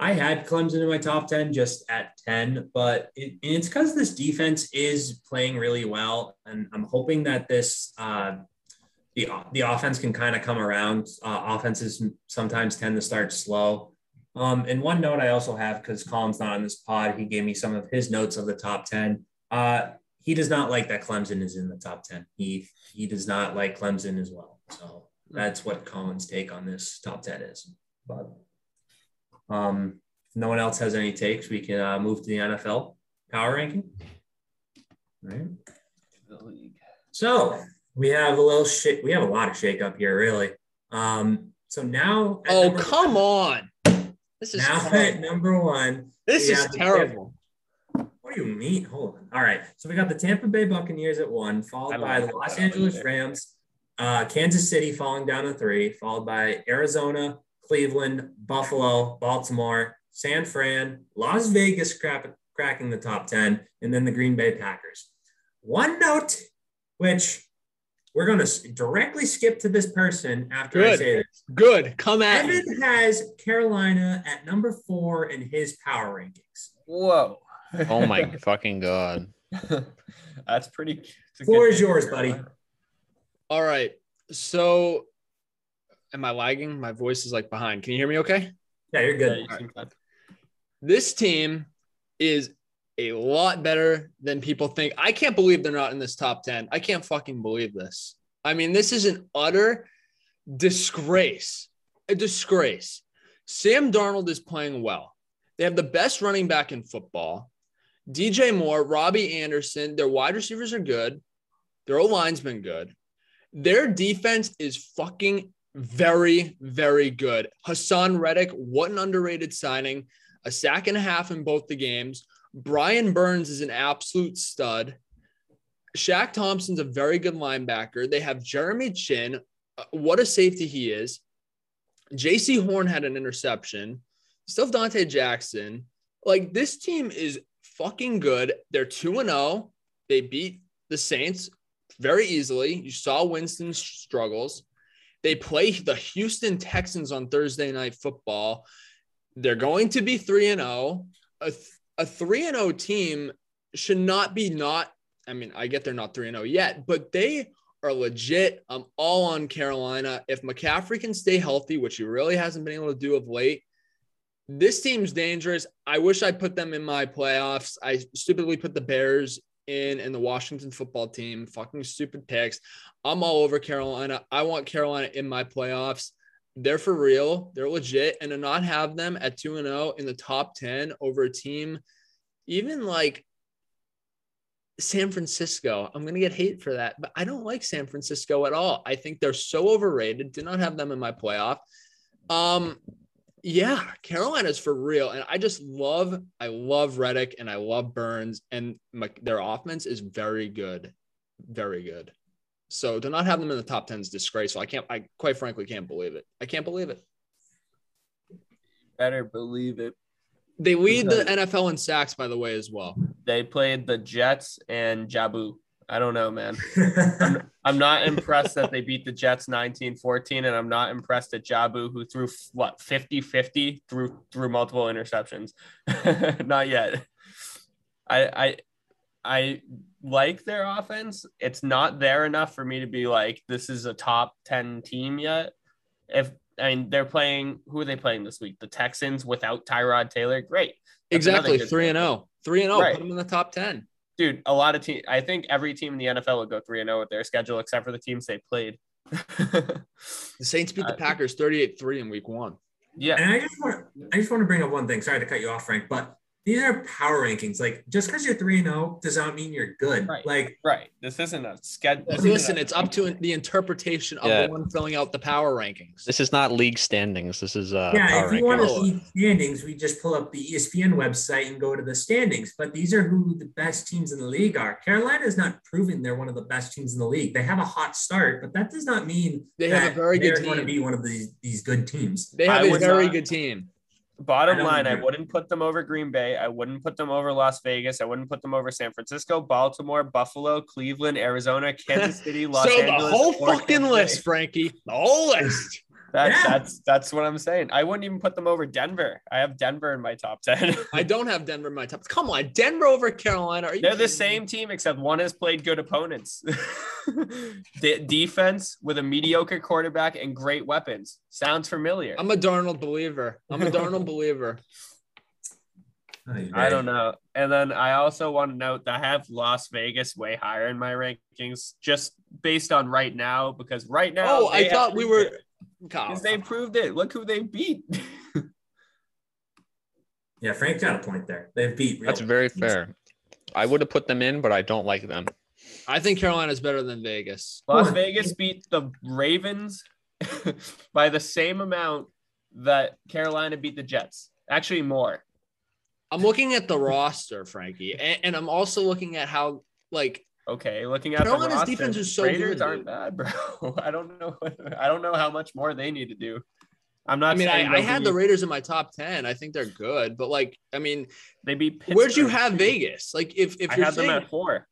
I had Clemson in my top 10 just at 10, but it, it's because this defense is playing really well. And I'm hoping that this, uh, the, the offense can kind of come around. Uh, offenses sometimes tend to start slow. Um, and one note I also have, because Colin's not on this pod, he gave me some of his notes of the top 10. Uh, he does not like that Clemson is in the top 10. He, he does not like Clemson as well. So that's what Colin's take on this top 10 is. But um, if no one else has any takes, we can uh, move to the NFL power ranking. All right. So we have a little shit. We have a lot of shake up here, really. Um, so now. Oh, come one, on. This is now terrible. at number one. This is terrible. what do you mean? Hold on. All right. So we got the Tampa Bay Buccaneers at one, followed by the Los Angeles Rams, uh, Kansas City falling down to three, followed by Arizona, Cleveland, Buffalo, Baltimore, San Fran, Las Vegas crap, cracking the top 10, and then the Green Bay Packers. One note, which we're going to directly skip to this person after Good. I say this. Good. Come at Evan me. has Carolina at number four in his power rankings. Whoa. oh my fucking God. That's pretty. Floor is yours, buddy. All right. So am I lagging? My voice is like behind. Can you hear me okay? Yeah, you're good. Yeah, you This team is a lot better than people think. I can't believe they're not in this top 10. I can't fucking believe this. I mean, this is an utter disgrace. A disgrace. Sam Darnold is playing well. They have the best running back in football. DJ Moore, Robbie Anderson, their wide receivers are good. Their O line's been good. Their defense is fucking very, very good. Haason Reddick, what an underrated signing. A sack and a half in both the games. Brian Burns is an absolute stud. Shaq Thompson's a very good linebacker. They have Jeremy Chinn. Uh, what a safety he is. Jaycee Horn had an interception. Still Donte Jackson. Like this team is fucking good. They're 2 0. They beat the Saints very easily. You saw Winston's struggles. They play the Houston Texans on Thursday night football. They're going to be 3 and 0. A 3 and 0 team should not be not I mean, I get they're not 3 and 0 yet, but they are legit. I'm all on Carolina. If McCaffrey can stay healthy, which he really hasn't been able to do of late, this team's dangerous. I wish I put them in my playoffs. I stupidly put the Bears in and the Washington football team. Fucking stupid picks. I'm all over Carolina. I want Carolina in my playoffs. They're for real. They're legit. And to not have them at 2 and 0 in the top 10 over a team, even like San Francisco. I'm going to get hate for that, but I don't like San Francisco at all. I think they're so overrated. Did not have them in my playoff. Um, yeah, Carolina's for real. And I just love, I love Reddick and I love Burns, and my, their offense is very good. Very good. So to not have them in the top 10 is disgraceful. I can't, I quite frankly can't believe it. I can't believe it. Better believe it. They lead the NFL in sacks, by the way, as well. They played the Jets and Jabu. I don't know, man. I'm, I'm, not impressed that they beat the Jets 19-14, and I'm not impressed at Jabu, who threw what 50-50 through through multiple interceptions. not yet. I I I like their offense. It's not there enough for me to be like this is a top 10 team yet. If I mean they're playing who are they playing this week? The Texans without Tyrod Taylor. Great. That's exactly. 3 and 0. 3 and 0. Put them in the top 10. Dude, a lot of team I think every team in the NFL would go 3 and 0 with their schedule except for the teams they played. the Saints beat the uh, Packers 38-3 in week 1. Yeah. And I just want I just want to bring up one thing. Sorry to cut you off, Frank, but these are power rankings. Like just because you're three and zero does not mean you're good. Right. Like right. This isn't a schedule. Listen, it's up to the interpretation of yeah. the one filling out the power rankings. This is not league standings. This is uh. Yeah, if you rankings. want to see standings, we just pull up the ESPN website and go to the standings. But these are who the best teams in the league are. Carolina is not proving they're one of the best teams in the league. They have a hot start, but that does not mean they have a very good team. going to be one of these these good teams. They have I a very not, good team. Bottom I line, I wouldn't put them over Green Bay. I wouldn't put them over Las Vegas. I wouldn't put them over San Francisco, Baltimore, Buffalo, Cleveland, Arizona, Kansas City, Los so Angeles. So the whole fucking list, Frankie. The whole list. That's yeah. that's that's what I'm saying. I wouldn't even put them over Denver. I have Denver in my top ten. I don't have Denver in my top. Come on, Denver over Carolina. They're kidding? the same team except one has played good opponents. the defense with a mediocre quarterback and great weapons sounds familiar. I'm a Darnold believer. I'm a Darnold believer. Oh, I don't know. And then I also want to note that I have Las Vegas way higher in my rankings, just based on right now, because right now. Oh, I thought we were. It. Because they proved it. Look who they beat. yeah, Frank got a point there. They've beat. That's very teams. fair. I would have put them in, but I don't like them. I think Carolina is better than Vegas. Las Vegas beat the Ravens by the same amount that Carolina beat the Jets. Actually, more. I'm looking at the roster, Frankie, and, and I'm also looking at how like okay. Looking at Carolina's the roster, defense is so Raiders good, aren't bad, bro. I don't know. I don't know how much more they need to do. I'm not. I mean, I, I had the Raiders in my top ten. I think they're good, but like, I mean, they beat. Where'd you have Vegas? Like, if if I you're had saying, them at four.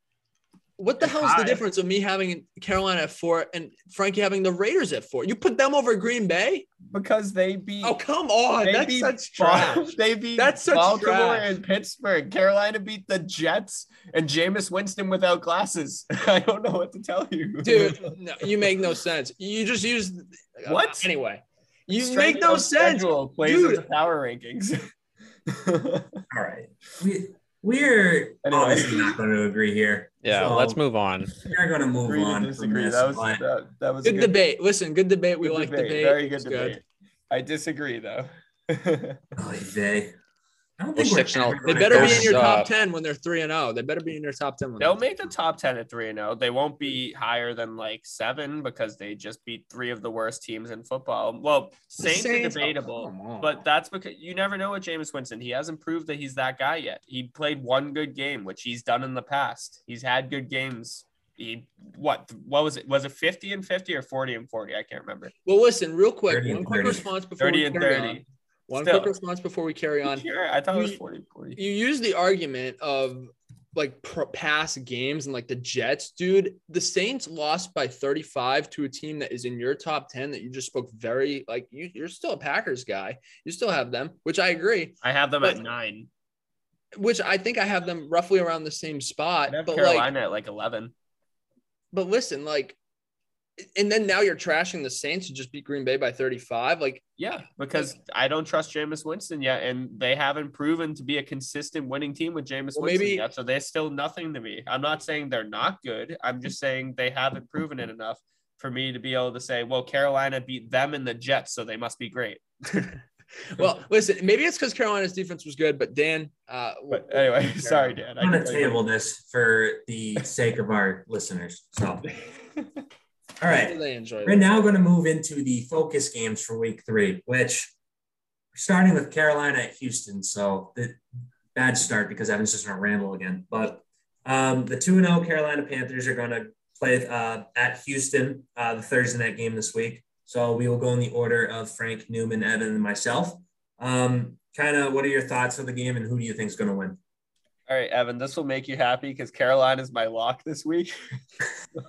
What the hell is the difference of me having Carolina at four and Frankie having the Raiders at four? You put them over Green Bay because they beat. Oh come on, that's beat, such trash. They beat that's such Baltimore trash. and Pittsburgh. Carolina beat the Jets and Jameis Winston without glasses. I don't know what to tell you, dude. No, you make no sense. You just use what uh, anyway. You Straight make no sense, plays dude. power rankings. All right, we we're anyway. Oh, obviously not going to agree here. Yeah, so let's move on. We're going to move agree on. Disagree. This, that was that, that was good, good, debate. Listen, good debate. We good like debate. debate. Very good debate. Good. I disagree though. oh, they. I don't think oh. they better be in your top ten when they're three and zero. Oh. They better be in your top ten. They'll make the top ten at three and zero. Oh. They won't be higher than like seven because they just beat three of the worst teams in football. Well, Saints, Saints are debatable, oh, but that's because you never know with Jameis Winston. He hasn't proved that he's that guy yet. He played one good game, which he's done in the past. He's had good games. He what what was it? Was it fifty and fifty or forty and forty? I can't remember. Well, listen, real quick, one quick response before thirty and thirty. On. One Still. quick response before we carry on. Sure, I thought you, it was 40, 40. You use the argument of like past games and like the Jets, dude. The Saints lost by 35 to a team that is in your top 10 that you just spoke very like you, you're still a Packers guy. You still have them, which I agree. I have them but, at nine. Which I think I have them roughly around the same spot. but Carolina like, at like 11. But listen, like and then now you're trashing the Saints who just beat Green Bay by 35. Like, yeah, because I don't trust Jameis Winston yet, and they haven't proven to be a consistent winning team with Jameis well, Winston maybe, yet. So they're still nothing to me. I'm not saying they're not good. I'm just saying they haven't proven it enough for me to be able to say, well, Carolina beat them in the Jets, so they must be great. well, listen, maybe it's because Carolina's defense was good, but Dan. Uh, but anyway, sorry, Dan. I'm going to table this for the sake of our listeners. So. All right. They We're now going to move into the focus games for week three, which we're starting with Carolina at Houston. So the bad start because Evan's just going to ramble again. But um, the 2 0 Carolina Panthers are going to play uh, at Houston uh, the Thursday night game this week. So we will go in the order of Frank, Newman, Evan, and myself. Um, kind of what are your thoughts of the game and who do you think is going to win? All right, Evan, this will make you happy because Carolina is my lock this week.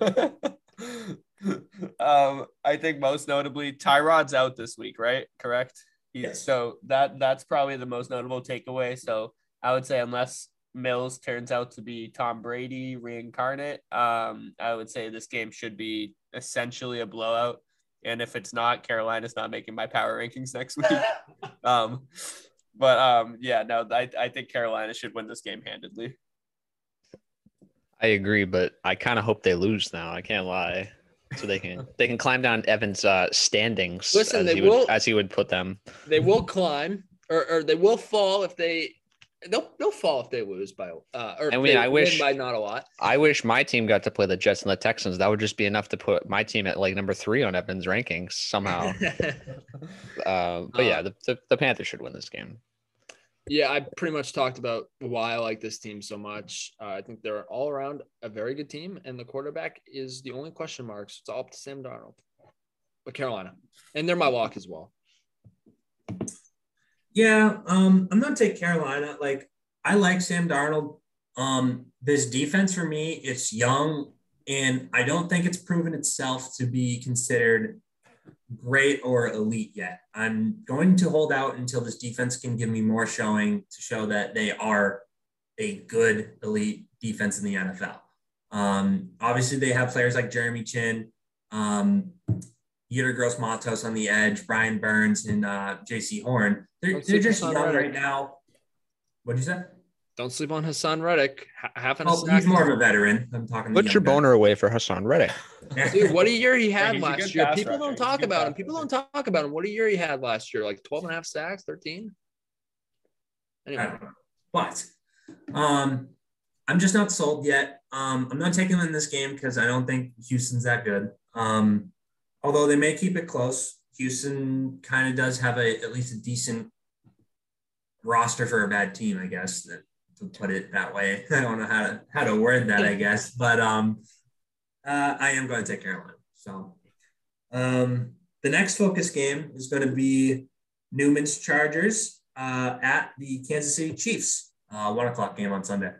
um, I think most notably, Tyrod's out this week, right? Correct. He, yes. So that that's probably the most notable takeaway. So I would say unless Mills turns out to be Tom Brady reincarnate, um, I would say this game should be essentially a blowout. And if it's not, Carolina's not making my power rankings next week. um, but um, yeah, no, I, I think Carolina should win this game handedly. I agree, but I kind of hope they lose now. I can't lie. So they can they can climb down Evan's uh, standings Listen, as, they he will- would, as he would put them. They will climb, or, or they will fall if they. They'll they'll fall if they lose by uh or I mean, I wish- by not a lot. I wish my team got to play the Jets and the Texans. That would just be enough to put my team at like number three on Evan's rankings somehow. uh, but yeah, the, the, the Panthers should win this game. Yeah, I pretty much talked about why I like this team so much. Uh, I think they're all around a very good team, and the quarterback is the only question marks. It's all up to Sam Darnold, but Carolina, and they're my lock as well. Yeah, um, I'm gonna take Carolina. Like I like Sam Darnold. Um, this defense for me, it's young, and I don't think it's proven itself to be considered great or elite yet. I'm going to hold out until this defense can give me more showing to show that they are a good elite defense in the NFL. Um, obviously, they have players like Jeremy Chinn, um, Yetur Gross Matos on the edge, Brian Burns, and uh, Jaycee Horn. They're, they're just young right now. What'd you say? Don't sleep on Haason Reddick. Ha- Half an Oh, sack. he's more of a veteran. I'm talking. Put your boner away for Haason Reddick. Dude, what a year he had he's a good last year. People rusher. don't talk about him. People don't talk about him. What a year he had last year, like 12 and a half sacks, 13. I Anyway, don't know. But um, I'm just not sold yet. Um, I'm not taking them in this game because I don't think Houston's that good. Um, although they may keep it close. Houston kind of does have a at least a decent roster for a bad team, I guess. That, to put it that way, I don't know how to how to word that, I guess. But um, uh, I am going to take Carolina. So um, the next focus game is going to be Newman's Chargers uh, at the Kansas City Chiefs. Uh, one o'clock game on Sunday.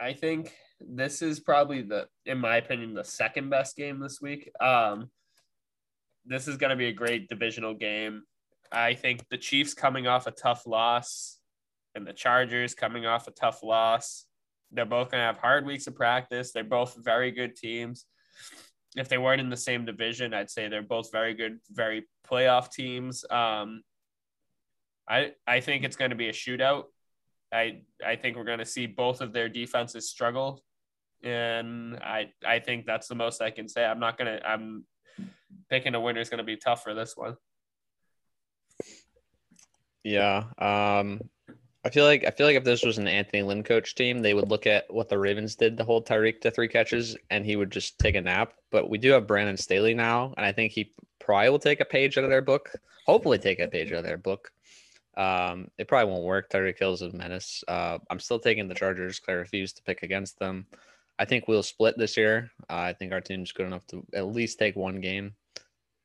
I think this is probably the, in my opinion, the second best game this week. Um, this is going to be a great divisional game. I think the Chiefs coming off a tough loss and the Chargers coming off a tough loss. They're both going to have hard weeks of practice. They're both very good teams. If they weren't in the same division, I'd say they're both very good, very playoff teams. Um, I I think it's going to be a shootout. I I think we're going to see both of their defenses struggle, and I I think that's the most I can say. I'm not gonna. I'm picking a winner is going to be tough for this one. Yeah. Um, I feel like I feel like if this was an Anthony Lynn coach team, they would look at what the Ravens did to hold Tyreek to three catches, and he would just take a nap. But we do have Brandon Staley now, and I think he probably will take a page out of their book. Hopefully, take a page out of their book. Um, it probably won't work. Tyreek Hill's a menace. Uh, I'm still taking the Chargers. I refuse to pick against them. I think we'll split this year. Uh, I think our team's good enough to at least take one game.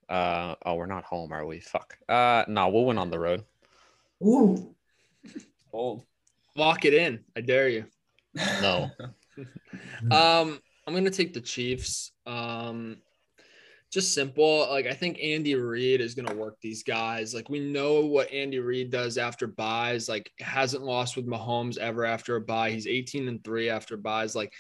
Uh, oh, we're not home, are we? Fuck. Uh, no, we'll win on the road. Ooh, Bold. lock it in. I dare you. No. Um, I'm gonna take the Chiefs. Um, just simple. Like I think Andy Reid is gonna work these guys. Like we know what Andy Reid does after byes. Like hasn't lost with Mahomes ever after a bye. He's 18 and three after byes. Like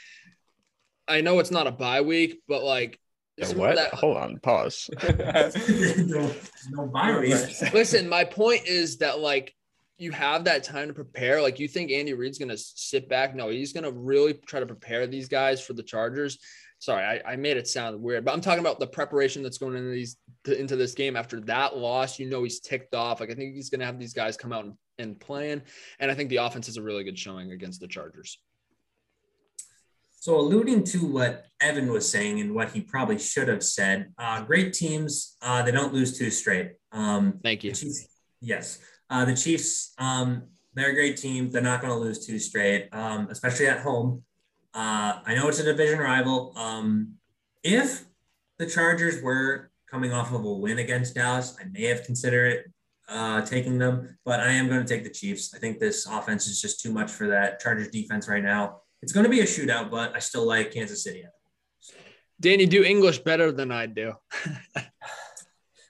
I know it's not a bye week, but like Yeah, what? that- Hold on, pause. no, no bye week. Listen, my point is that like you have that time to prepare. Like you think Andy Reid's gonna sit back? No, he's gonna really try to prepare these guys for the Chargers. Sorry, I, I made it sound weird, but I'm talking about the preparation that's going into these to, into this game after that loss. You know, he's ticked off. Like I think he's gonna have these guys come out and, and plan. And I think the offense is a really good showing against the Chargers. So, alluding to what Evan was saying and what he probably should have said, uh, great teams, uh, they don't lose two straight. Um, Thank you. Chiefs, yes. Uh, the Chiefs, um, they're a great team. They're not going to lose two straight, um, especially at home. Uh, I know it's a division rival. Um, if the Chargers were coming off of a win against Dallas, I may have considered it, uh, taking them, but I am going to take the Chiefs. I think this offense is just too much for that Chargers defense right now. It's going to be a shootout, but I still like Kansas City. Danny, do English better than I do.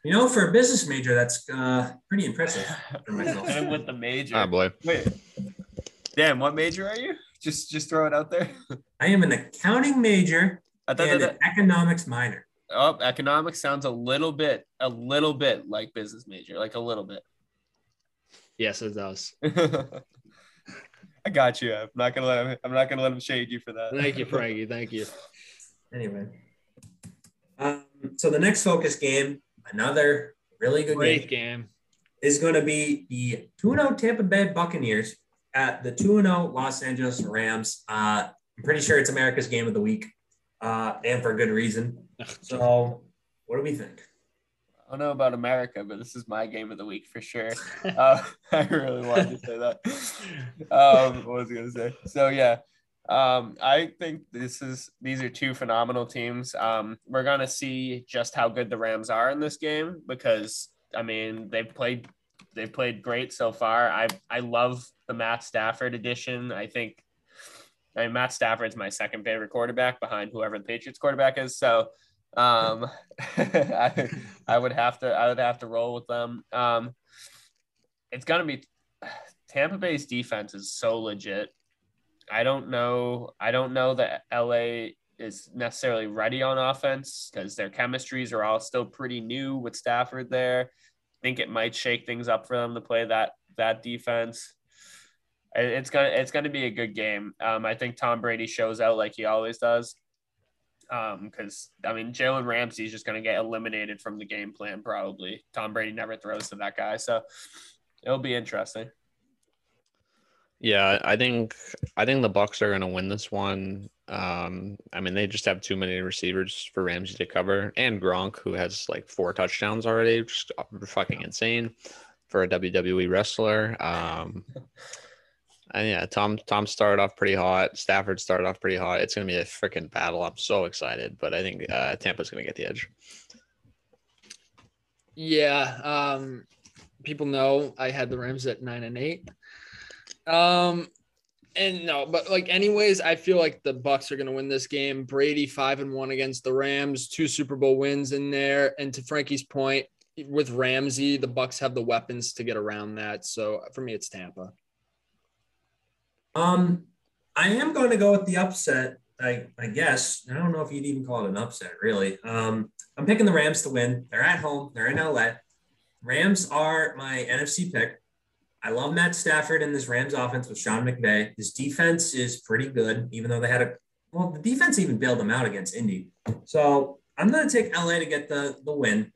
You know, for a business major, that's uh, pretty impressive for myself. And with the major. Ah, boy. Wait, Dan, what major are you? Just just throw it out there. I am an accounting major I thought and that, an economics minor. oh, economics sounds a little bit, a little bit like business major, like a little bit. Yes, it does. I got you. I'm not gonna let him. I'm not gonna let him shade you for that. Thank you, Frankie. Thank you. Anyway, um, so the next focus game, another really good Great game, game. is going to be the 2-0 Tampa Bay Buccaneers at the 2-0 Los Angeles Rams. Uh, I'm pretty sure it's America's game of the week, uh, and for good reason. So, what do we think? I don't know about America, but this is my game of the week for sure. Uh, I really wanted to say that. Um, what was I gonna say? So yeah, um, I think this is these are two phenomenal teams. Um, we're gonna see just how good the Rams are in this game because I mean they've played they've played great so far. I I love the Matt Stafford edition. I think. I mean, Matt Stafford's my second favorite quarterback behind whoever the Patriots quarterback is. So, um, I, I would have to I would have to roll with them. Um, it's gonna be Tampa Bay's defense is so legit. I don't know. I don't know that LA is necessarily ready on offense because their chemistries are all still pretty new with Stafford there. I think it might shake things up for them to play that that defense. It's gonna it's gonna be a good game. Um, I think Tom Brady shows out like he always does. Um, because I mean Jalen Ramsey is just gonna get eliminated from the game plan probably. Tom Brady never throws to that guy, so it'll be interesting. Yeah, I think I think the Bucks are going to win this one. Um, I mean, they just have too many receivers for Ramsey to cover, and Gronk, who has like four touchdowns already, just fucking insane for a WWE wrestler. Um, and yeah, Tom Tom started off pretty hot. Stafford started off pretty hot. It's going to be a freaking battle. I'm so excited, but I think uh, Tampa's going to get the edge. Yeah. Um, people know I had the Rams at nine and eight. Um, and no, but like, anyways, I feel like the Bucks are going to win this game. Brady five and one against the Rams, two Super Bowl wins in there. And to Frankie's point, with Ramsey, the Bucks have the weapons to get around that. So for me, it's Tampa. Um, I am going to go with the upset. I, I guess I don't know if you'd even call it an upset, really. Um, I'm picking the Rams to win. They're at home. They're in LA. Rams are my NFC pick. I love Matt Stafford and this Rams offense with Sean McVay. This defense is pretty good, even though they had a well, the defense even bailed them out against Indy. So I'm going to take LA to get the the win.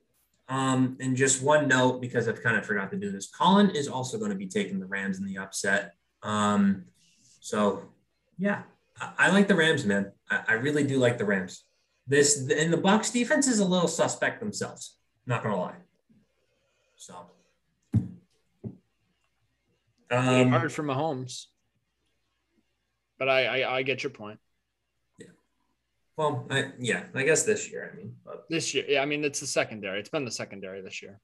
Um, and just one note because I've kind of forgot to do this. Colin is also going to be taking the Rams in the upset. Um, so yeah, I, I like the Rams, man. I, I really do like the Rams. This and the Bucks defense is a little suspect themselves. Not gonna lie. So. Um, Hard for Mahomes. But I, I I get your point. Yeah. Well, I, yeah, I guess this year. I mean, but This year, yeah, I mean it's the secondary. It's been the secondary this year.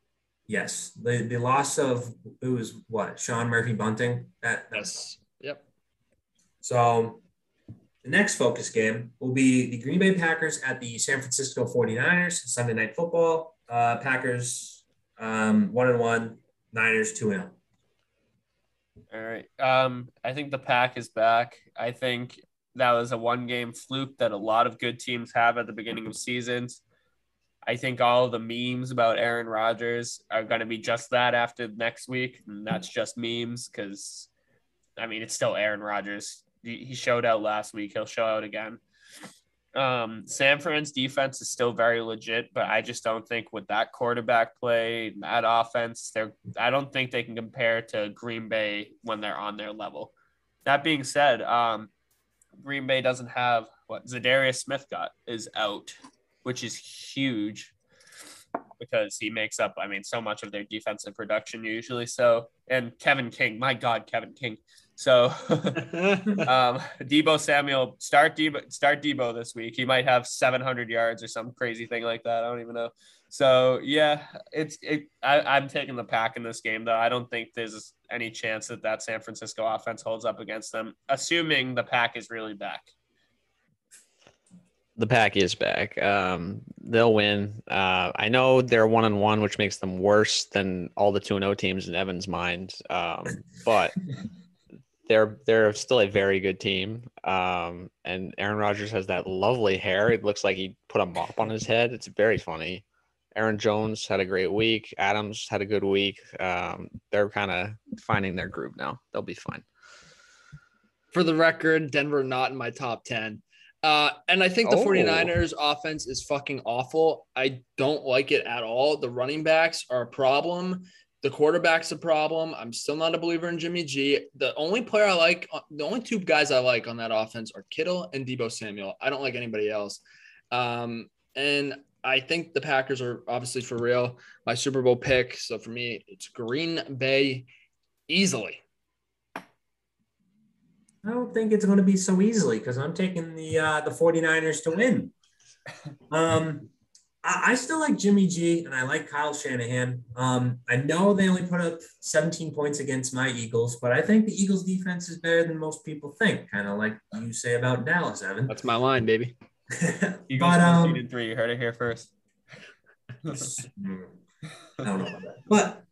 yes, the the loss of it was what Sean Murphy Bunting. That Yes. Yep. So the next focus game will be the Green Bay Packers at the San Francisco 49ers, Sunday night football. Uh, Packers um, one and one, Niners two and oh. All right. Um, I think the pack is back. I think that was a one game fluke that a lot of good teams have at the beginning of seasons. I think all the memes about Aaron Rodgers are going to be just that after next week. And that's just memes because, I mean, it's still Aaron Rodgers. He showed out last week. He'll show out again. Um, San Fran's defense is still very legit, but I just don't think with that quarterback play, that offense, they're I don't think they can compare to Green Bay when they're on their level. That being said, um, Green Bay doesn't have what Za'Darius Smith got is out, which is huge because he makes up, I mean, so much of their defensive production usually. So, and Kevin King, my God, Kevin King. So, um, Deebo Samuel start Deebo start Deebo this week. He might have 700 yards or some crazy thing like that. I don't even know. So yeah, it's it. I, I'm taking the pack in this game though. I don't think there's any chance that that San Francisco offense holds up against them, assuming the pack is really back. The pack is back. Um, they'll win. Uh, I know they're one on one, which makes them worse than all the two and O teams in Evan's mind. Um, but they're they're still a very good team. Um, and Aaron Rodgers has that lovely hair. It looks like he put a mop on his head. It's very funny. Aaron Jones had a great week. Adams had a good week. Um, they're kind of finding their groove now. They'll be fine. For the record, Denver not in my top 10. Uh, and I think the Oh. 49ers offense is fucking awful. I don't like it at all. The running backs are a problem. The quarterback's a problem. I'm still not a believer in Jimmy G. The only player I like, uh, the only two guys I like on that offense are Kittle and Deebo Samuel. I don't like anybody else. Um, and I think the Packers are obviously for real. My Super Bowl pick. So for me, it's Green Bay easily. I don't think it's going to be so easily because I'm taking the uh, the 49ers to win. Um, I, I still like Jimmy G and I like Kyle Shanahan. Um, I know they only put up 17 points against my Eagles, but I think the Eagles defense is better than most people think. Kind of like you say about Dallas, Evan. That's my line, baby. Eagles but um, seeded three. You heard it here first. I don't know about that. But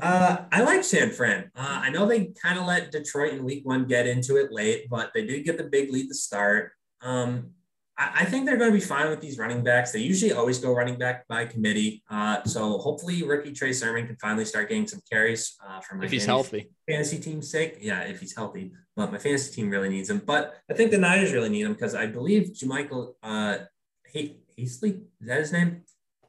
uh, I like San Fran. Uh, I know they kind of let Detroit in week one get into it late, but they did get the big lead to start. Um, I, think they're going to be fine with these running backs. They usually always go running back by committee. Uh, so hopefully rookie Trey Sermon can finally start getting some carries uh, for my If he's fantasy- healthy. fantasy team's sake. Yeah, if he's healthy. But my fantasy team really needs him. But I think the Niners really need him because I believe JaMycal uh he Heasley, is that his name?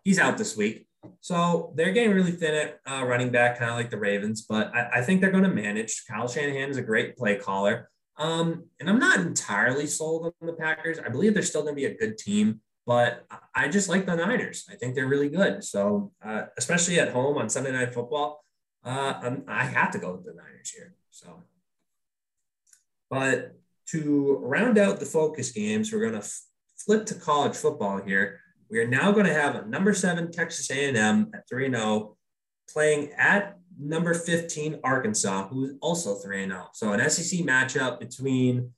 He's out this week. So they're getting really thin at uh, running back, kind of like the Ravens, but I, I think they're going to manage. Kyle Shanahan is a great play caller. Um, and I'm not entirely sold on the Packers. I believe they're still going to be a good team, but I- just like the Niners. I think they're really good. So, uh, especially at home on Sunday Night Football, uh, I'm, I have to go with the Niners here. So, but to round out the focus games, we're going to f- flip to college football here. We are now going to have a number seven Texas A&M at 3 0 playing at number 15 Arkansas, who is also 3 0. So an SEC matchup between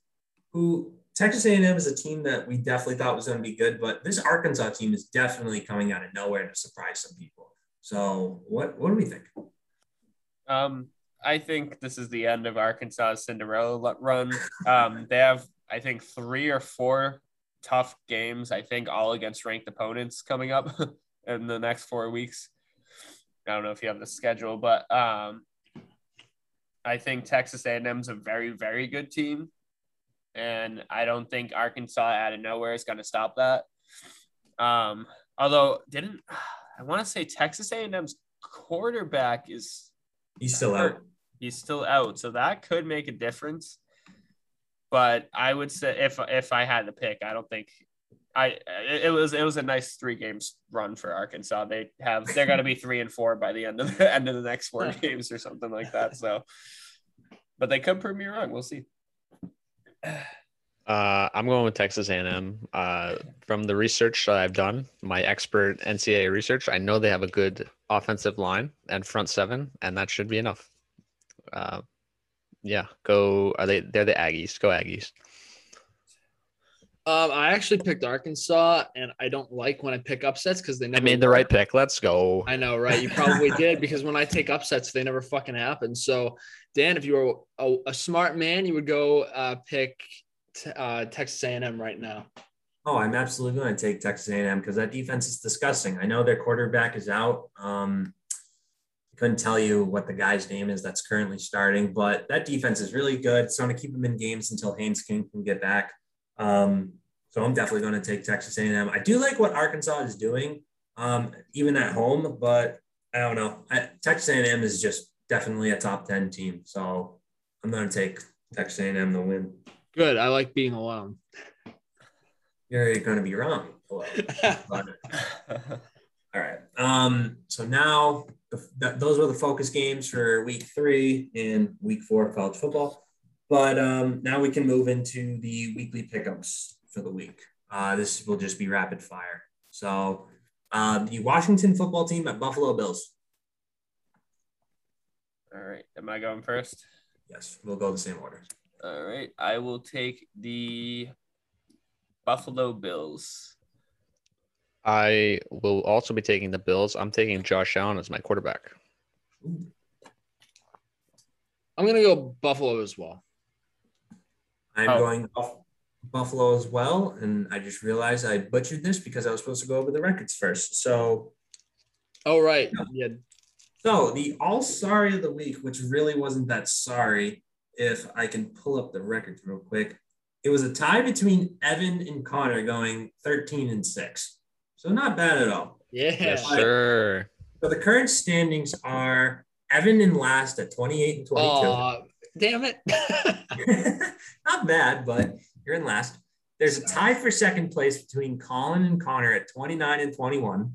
who Texas A&M is a team that we definitely thought was going to be good, but this Arkansas team is definitely coming out of nowhere to surprise some people. So what what do we think? Um, I think this is the end of Arkansas's Cinderella run. Um, they have, I think, three or four tough games. I think all against ranked opponents coming up in the next four weeks. I don't know if you have the schedule, but um, I think Texas A&M is a very, very good team, and I don't think Arkansas out of nowhere is going to stop that. Um, although didn't I want to say Texas A&M's quarterback is He's still out. he's still out, so that could make a difference. But I would say if if I had to pick, I don't think I it it was it was a nice three games run for Arkansas. They have they're gonna be three and four by the end of the end of the next four games or something like that. So, but they could prove me wrong. We'll see. Uh, I'm going with Texas A&M. Uh, from the research that I've done, my expert NCAA research, I know they have a good offensive line and front seven, and that should be enough. Uh, yeah, go. Are they? They're the Aggies. Go Aggies. Um, I actually picked Arkansas, and I don't like when I pick upsets because they never. I never made the right pick. Let's go. I know, right? You probably did because when I take upsets, they never fucking happen. So, Dan, if you were a, a smart man, you would go uh, pick t- uh, Texas A&M right now. Oh, I'm absolutely going to take Texas A&M because that defense is disgusting. I know their quarterback is out. Um, couldn't tell you what the guy's name is that's currently starting, but that defense is really good. So I'm going to keep them in games until Haynes King can get back. Um, so I'm definitely going to take Texas A&M. I do like what Arkansas is doing, um, even at home, but I don't know. I, Texas A&M is just definitely a top 10 team. So I'm going to take Texas A&M to win. Good. I like being alone. You're going to be wrong. But- All right. Um, so now the, th- those were the focus games for week three and week four of college football. But um, now we can move into the weekly pickups for the week. Uh, this will just be rapid fire. So uh, the Washington football team at Buffalo Bills. All right, am I going first? Yes, we'll go the same order. All right, I will take the Buffalo Bills. I will also be taking the Bills. I'm taking Josh Allen as my quarterback. I'm gonna go Buffalo as well. I'm Oh. going Buff- Buffalo as well, and I just realized I butchered this because I was supposed to go over the records first. So, Oh right. Yeah. so the all sorry of the week, which really wasn't that sorry, if I can pull up the records real quick. It was a tie between Evan and Connor, going 13 and six. So not bad at all. Yeah. Yes, sir. So the current standings are Evan in last at 28 and 22. Aw, damn it. Not bad, but you're in last. There's a tie for second place between Colin and Connor at 29 and 21.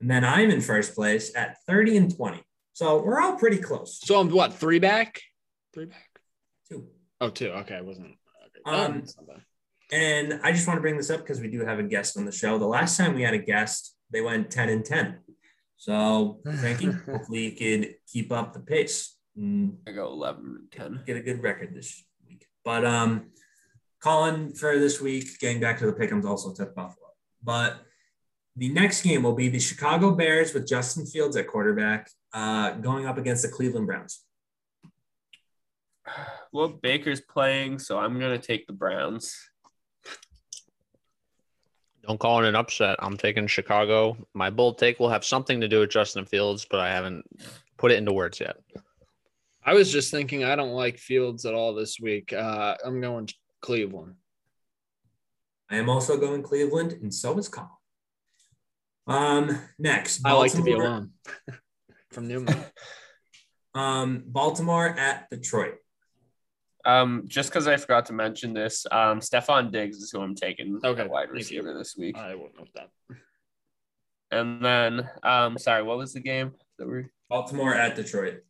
And then I'm in first place at 30 and 20. So we're all pretty close. so I'm what, three back? Three back? Two. Oh, two. Okay, I wasn't. Okay. Um, that's not bad. And I just want to bring this up because we do have a guest on the show. The last time we had a guest, they went 10 and 10. So, Frankie, hopefully you could keep up the pace. And I go 11 and 10. get a good record this week. But um, Colin for this week, getting back to the pick'ems, also took Buffalo. But the next game will be the Chicago Bears with Justin Fields at quarterback, uh, going up against the Cleveland Browns. Well, Baker's playing, so I'm going to take the Browns. Don't call it an upset. I'm taking Chicago. My bold take will have something to do with Justin Fields, but I haven't put it into words yet. I was just thinking I don't like Fields at all this week. Uh, I'm going Cleveland. I am also going Cleveland, and so is Colin. Um, next, I like to be alone. From Newman. Um, Baltimore at Detroit. Um, just because I forgot to mention this, um, Stefon Diggs is who I'm taking Okay, wide receiver this week. I will note that. And then, um, sorry, what was the game that we? Baltimore at Detroit.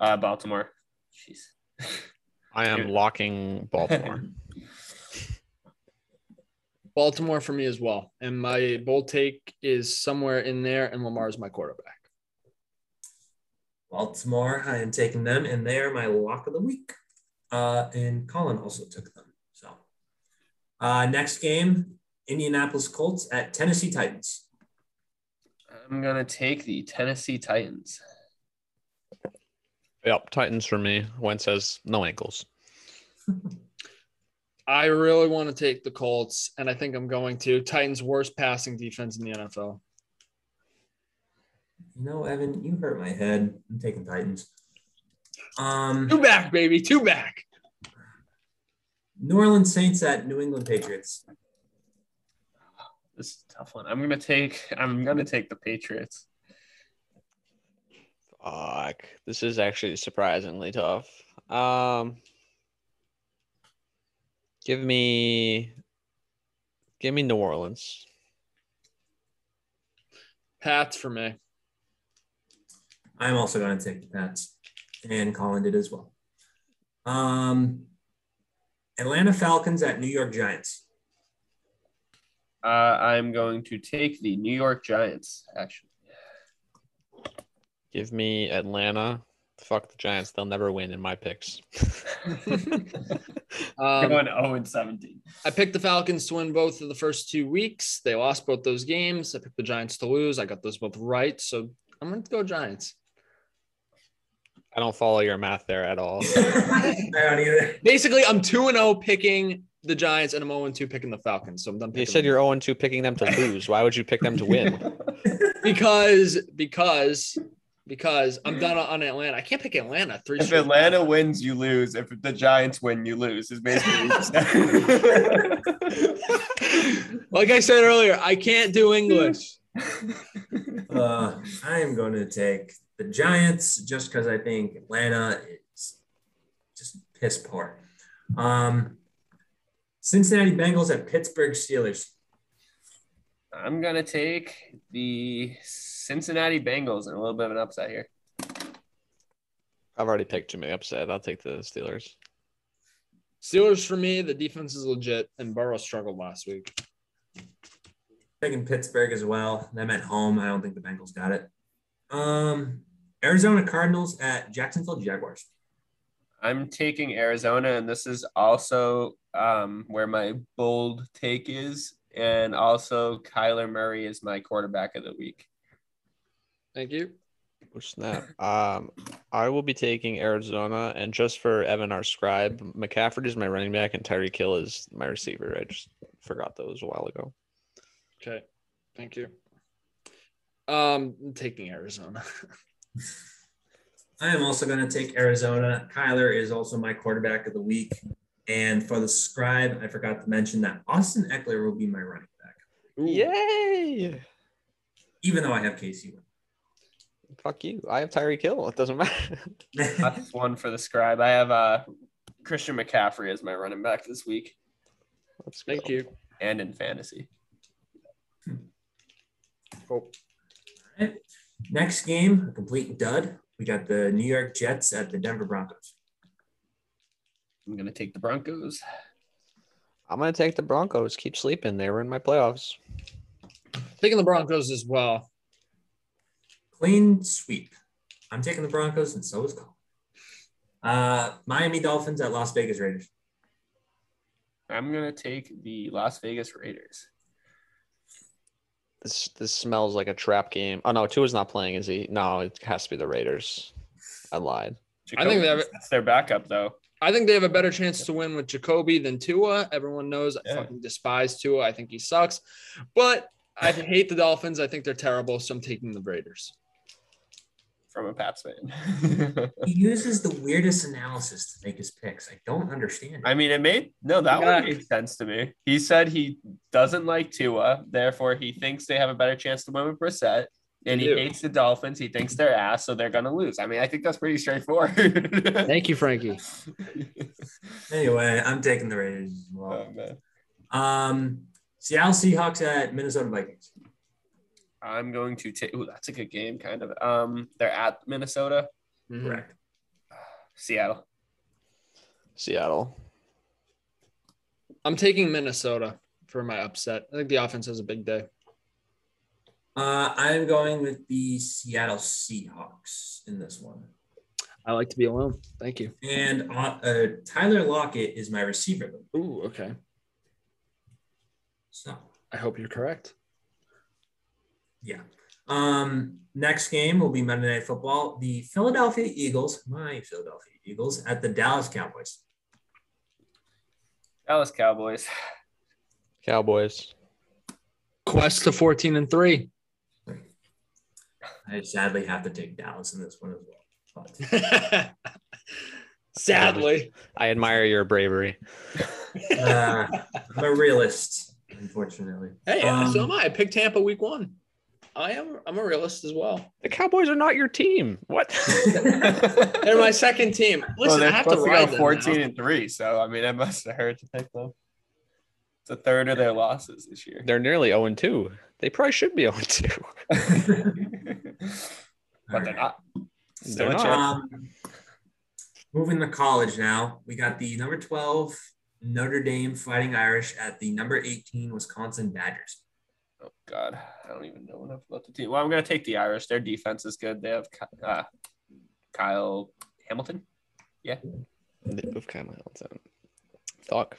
Uh, Baltimore. Jeez. I am Dude. locking Baltimore. Baltimore for me as well. And my bold take is somewhere in there, and Lamar is my quarterback. Baltimore, I am taking them, and they are my lock of the week. Uh, and Colin also took them. So, uh, next game, Indianapolis Colts at Tennessee Titans. I'm gonna take the Tennessee Titans. Yep, Titans for me. Wentz has no ankles. I really want to take the Colts, and I think I'm going to. Titans' worst passing defense in the NFL. You know, Evan, you hurt my head. I'm taking Titans. Um, Two back, baby. Two back. New Orleans Saints at New England Patriots. This is a tough one. I'm gonna take. I'm gonna take the Patriots. Fuck. This is actually surprisingly tough. Um give me give me New Orleans. Pats for me. I'm also going to take the Pats, and Colin did as well. Um, Atlanta Falcons at New York Giants. Uh, I'm going to take the New York Giants. Actually, Give me Atlanta. Fuck the Giants. They'll never win in my picks. Um, going 0 and 17. I picked the Falcons to win both of the first two weeks. They lost both those games. I picked the Giants to lose. I got those both right. So I'm going to go Giants. I don't follow your math there at all. I don't either. Basically, I'm 2 and 0 picking the Giants and I'm 0 and 2 picking the Falcons. So I'm done You said them. you're 0 2 picking them to lose. Why would you pick them to win? because because because I'm done on Atlanta. I can't pick Atlanta. Three If straight. Atlanta wins, you lose. If the Giants win, you lose. Is basically what like I said earlier, I can't do English. Uh, I am going to take the Giants just because I think Atlanta is just piss poor. Um, Cincinnati Bengals at Pittsburgh Steelers. I'm gonna take the Cincinnati Bengals and a little bit of an upset here. I've already picked Jimmy upset. I'll take the Steelers. Steelers for me, the defense is legit, and Burrow struggled last week. Taking Pittsburgh as well. Them at home. I don't think the Bengals got it. Um, Arizona Cardinals at Jacksonville Jaguars. I'm taking Arizona, and this is also um, where my bold take is, and also Kyler Murray is my quarterback of the week. Thank you. Oh snap! Um, I will be taking Arizona, and just for Evan, our scribe, McCaffrey is my running back, and Tyreek Hill is my receiver. I just forgot those a while ago. Okay, thank you. Um, I'm taking Arizona. I am also going to take Arizona. Kyler is also my quarterback of the week. And for the scribe, I forgot to mention that Austin Ekeler will be my running back, Yay! even though I have KC. Fuck you! I have Tyreek Hill. It doesn't matter. That's one for the scribe. I have uh, Christian McCaffrey as my running back this week Let's go. Thank you. and in fantasy. Cool. Alright. Next game, a complete dud. We got the New York Jets at the Denver Broncos. I'm gonna take the Broncos. I'm gonna take the Broncos. Keep sleeping. They were in my playoffs. Taking the Broncos as well. Clean sweep. I'm taking the Broncos, and so is Cole. Uh, Miami Dolphins at Las Vegas Raiders. I'm gonna take the Las Vegas Raiders. This this smells like a trap game. Oh no, Tua's not playing, is he? No, it has to be the Raiders. I lied. I think they have- that's their backup though. I think they have a better chance to win with Jacoby than Tua. Everyone knows I fucking despise Tua. I think he sucks. But I hate the Dolphins. I think they're terrible. So I'm taking the Raiders. From a Pats fan. He uses the weirdest analysis to make his picks. I don't understand. It. I mean, it made no that Yeah. one made sense to me. He said he doesn't like Tua, therefore he thinks they have a better chance to win with Brissett, and he do. hates the Dolphins. He thinks they're ass, so they're gonna lose. I mean, I think that's pretty straightforward. Thank you, Frankie. Anyway, I'm taking the Raiders as well. Oh, man. Um, Seattle Seahawks at Minnesota Vikings. I'm going to take. Ooh, that's a good game, kind of. Um, they're at Minnesota, Mhm. Correct. Seattle. Seattle. I'm taking Minnesota for my upset. I think the offense has a big day. Uh, I'm going with the Seattle Seahawks in this one. I like to be alone. Thank you. And uh, uh, Tyler Lockett is my receiver. Ooh, okay. So, I hope you're correct. Yeah. Um, next game will be Monday Night Football. The Philadelphia Eagles, my Philadelphia Eagles, at the Dallas Cowboys. Dallas Cowboys. Cowboys. Quest to 14 and 3. I sadly have to take Dallas in this one as well. But, Sadly. I admire your bravery. uh, I'm a realist, unfortunately. Hey, Um, so am I. I picked Tampa week one. I am I'm a realist as well. The Cowboys are not your team. What? They're my second team. well, Listen, I have to supposed to ride go them 14 now. and three, so I mean, it must have hurt to pick them. It's a third of their losses this year. They're nearly 0 2. They probably should be 0 2. but they're not. Still They're not. Um, moving to college now, we got the number 12 Notre Dame Fighting Irish at the number 18 Wisconsin Badgers. God, I don't even know enough about the team. Well, I'm gonna take the Irish. Their defense is good. They have uh, Kyle Hamilton. Yeah. They move kind of Hamilton. Fuck.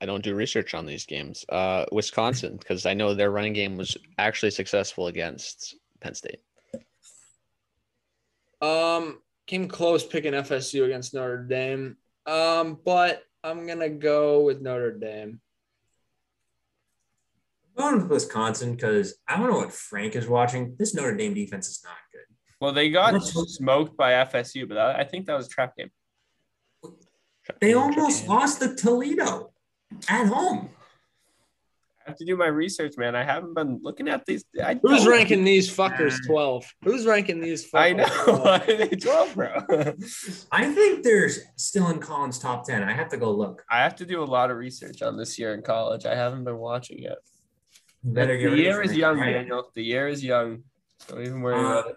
I don't do research on these games. Uh, Wisconsin, because I know their running game was actually successful against Penn State. Um, came close picking FSU against Notre Dame. Um, but I'm gonna go with Notre Dame. I'm going with Wisconsin because I don't know what Frank is watching. This Notre Dame defense is not good. Well, they got smoked by FSU, but I think that was a trap game. They almost lost to Toledo at home. I have to do my research, man. I haven't been looking at these. I Who's don't- ranking these fuckers 12? Who's ranking these fuckers? I know. 12? Why are they 12, bro? I think they're still in Colin's top 10. I have to go look. I have to do a lot of research on this year in college. I haven't been watching yet. You better get the year is young, Friday. Daniel. The year is young. Don't even worry Uh, about it.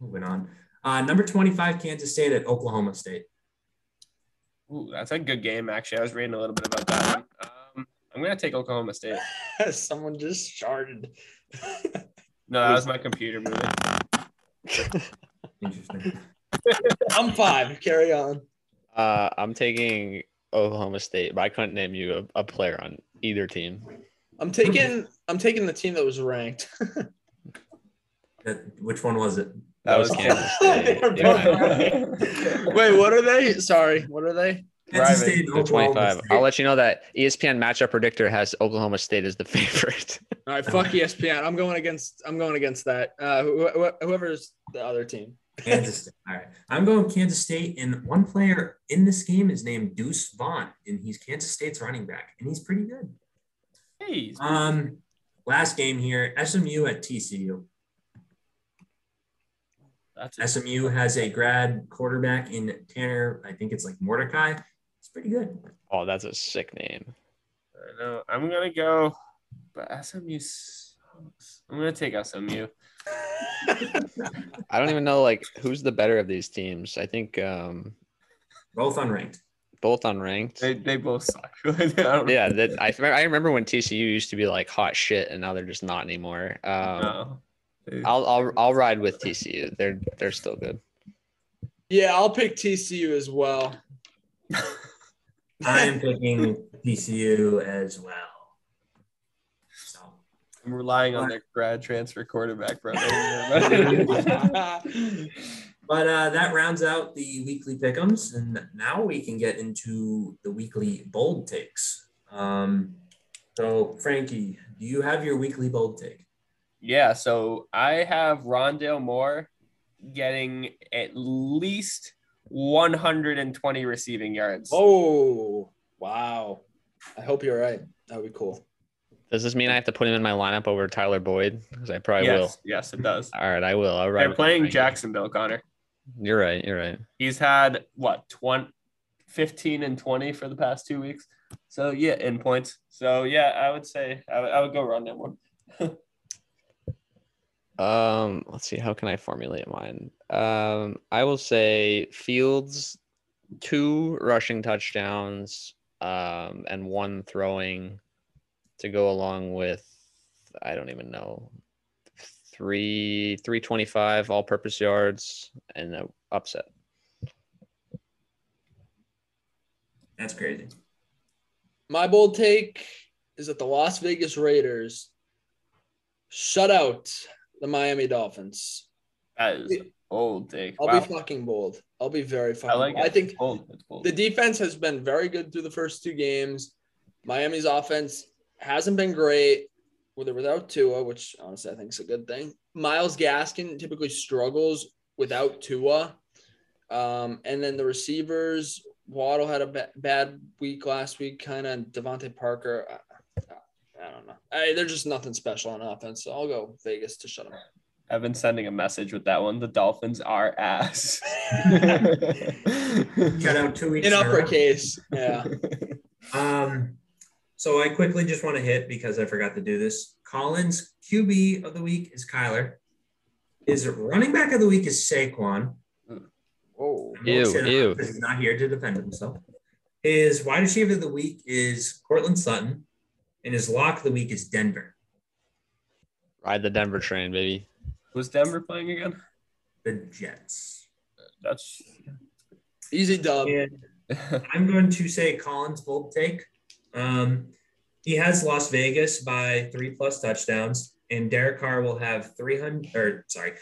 Moving on. Uh, number 25, Kansas State at Oklahoma State. Ooh, that's a good game, actually. I was reading a little bit about that one. Um, I'm gonna take Oklahoma State. Someone just started. No, that was my computer moving. Interesting. I'm five. Carry on. Uh, I'm taking Oklahoma State, but I couldn't name you a, a player on either team. I'm taking I'm taking the team that was ranked. That- which one was it? That was Kansas State. Yeah. Wait, what are they? Sorry, what are they? Kansas Driving State and They're Oklahoma 25. State. I'll let you know that ESPN matchup predictor has Oklahoma State as the favorite. All right, fuck ESPN. I'm going against. I'm going against that. Uh, wh- wh- whoever's the other team. Kansas State. All right. I'm going Kansas State, and one player in this game is named Deuce Vaughn, and he's Kansas State's running back, and he's pretty good. Hey, Um, last game here, SMU at TCU. that's a- SMU has a grad quarterback in Tanner. I think it's like Mordecai. It's pretty good. Oh, that's a sick name. I know. I'm gonna go, but SMU. sucks. I'm gonna take SMU. I don't even know like who's the better of these teams. I think um, Both unranked. Both unranked. They, they both suck. Yeah, that I I remember when TCU used to be like hot shit, and now they're just not anymore. Um, know. I'll I'll I'll ride with TCU. They're they're still good. Yeah, I'll pick TCU as well. I'm picking TCU as well. So I'm relying on their grad transfer quarterback, brother. But uh, that rounds out the weekly pickums, and now we can get into the weekly bold takes. Um, so, Frankie, do you have your weekly bold take? yeah, so I have Rondale Moore getting at least 120 receiving yards. oh, wow. I hope you're right. That would be cool. Does this mean I have to put him in my lineup over Tyler Boyd? Because I probably yes, yes, it does. All right, I will. I'll ride. They're playing Jacksonville, Connor. You're right. You're right. He's had what 20, 15 and 20 for the past two weeks. So yeah, in points. So yeah, I would say I would, I would go Rondale Moore. Um, let's see. How can I formulate mine? Um, I will say Fields, two rushing touchdowns, um, and one throwing to go along with I don't even know three three twenty five all purpose yards and an upset. That's crazy. My bold take is that the Las Vegas Raiders shut out the Miami Dolphins. That is bold take. I'll Wow. be fucking bold. I'll be very fucking I like bold. it. I think It's bold. It's bold. the defense has been very good through the first two games. Miami's offense hasn't been great with or without Tua, which honestly I think is a good thing. Myles Gaskin typically struggles without Tua. Um, and then the receivers, Waddle had a ba- bad week last week, kind of DeVante Parker. I, I don't know. I, they're just nothing special on offense. So I'll go Vegas to shut them up. I've been sending a message with that one. The Dolphins are ass. Shut out two weeks in in a row. uppercase. Yeah. Um, so I quickly just want to hit because I forgot to do this. Colin's QB of the week is Kyler. His running back of the week is Saquon. Whoa. I Ew, ew. because He's not here to defend himself. His wide receiver of the week is Courtland Sutton, and his lock of the week is Denver. Ride the Denver train, baby. Was Denver playing again? The Jets. That's Easy dub. And I'm going to say Colin's bold take. Um, he has Las Vegas by three plus touchdowns, and Derek Carr will have 300 or sorry,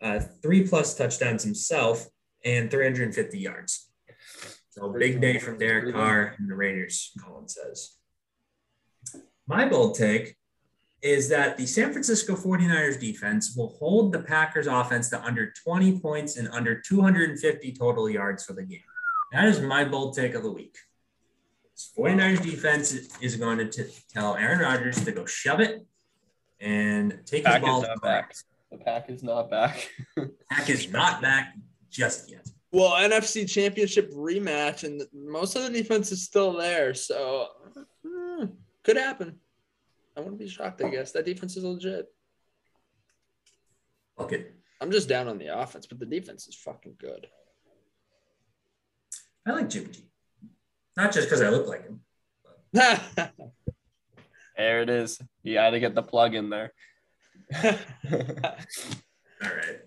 uh, three plus touchdowns himself and 350 yards. So big day from Derek Carr and the Raiders, Colin says. My bold take is that the San Francisco 49ers defense will hold the Packers offense to under 20 points and under 250 total yards for the game. That is my bold take of the week. 49ers defense is going to t- tell Aaron Rodgers to go shove it and take his Pack is ball. not back. The pack is not back. Pack is not back just yet. Well, NFC Championship rematch, and most of the defense is still there, so hmm, could happen. I wouldn't be shocked. I guess that defense is legit. Okay. I'm just down on the offense, but the defense is fucking good. I like Jimmy G. Not just because I look like him. there it is. You had to get the plug in there. All right.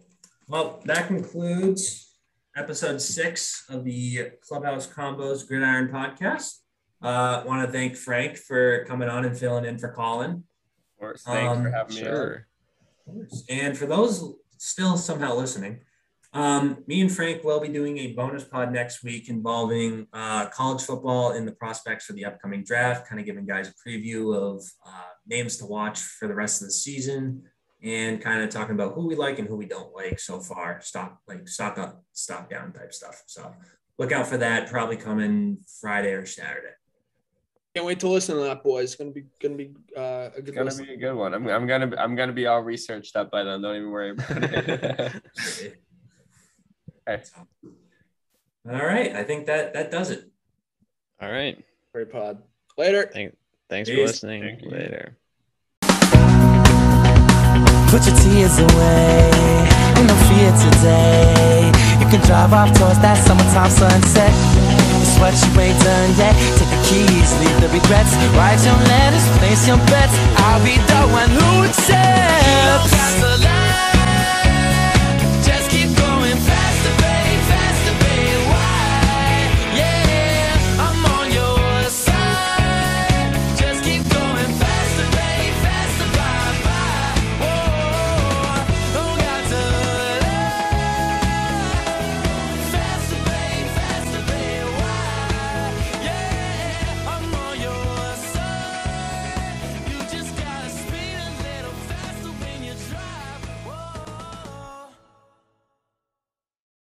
Well, that concludes episode six of the Clubhouse Convos Gridiron podcast. Uh, Want to thank Frank for coming on and filling in for Colin. Of course. Thanks for Um, having me. on. Sure. And for those still somehow listening. Um, me and Frank will be doing a bonus pod next week involving uh, college football and the prospects for the upcoming draft, kind of giving guys a preview of uh, names to watch for the rest of the season and kind of talking about who we like and who we don't like so far, stock like stock up, stock down type stuff. So look out for that. Probably coming Friday or Saturday. Can't wait to listen to that, boys. It's gonna be gonna be uh, a good. It's gonna listen. be a good one. I'm, I'm gonna I'm gonna be all researched up by then. Don't even worry about it. okay. All right, I think that that does it. All right. Great pod. Later. Thank, thanks for listening. Thank. Later. Put your tears away, ain't no fear today. You can drive off towards that summertime sunset. It's what you ain't done yet. Take the keys, leave the regrets. Write your letters, place your bets. I'll be the one who accepts.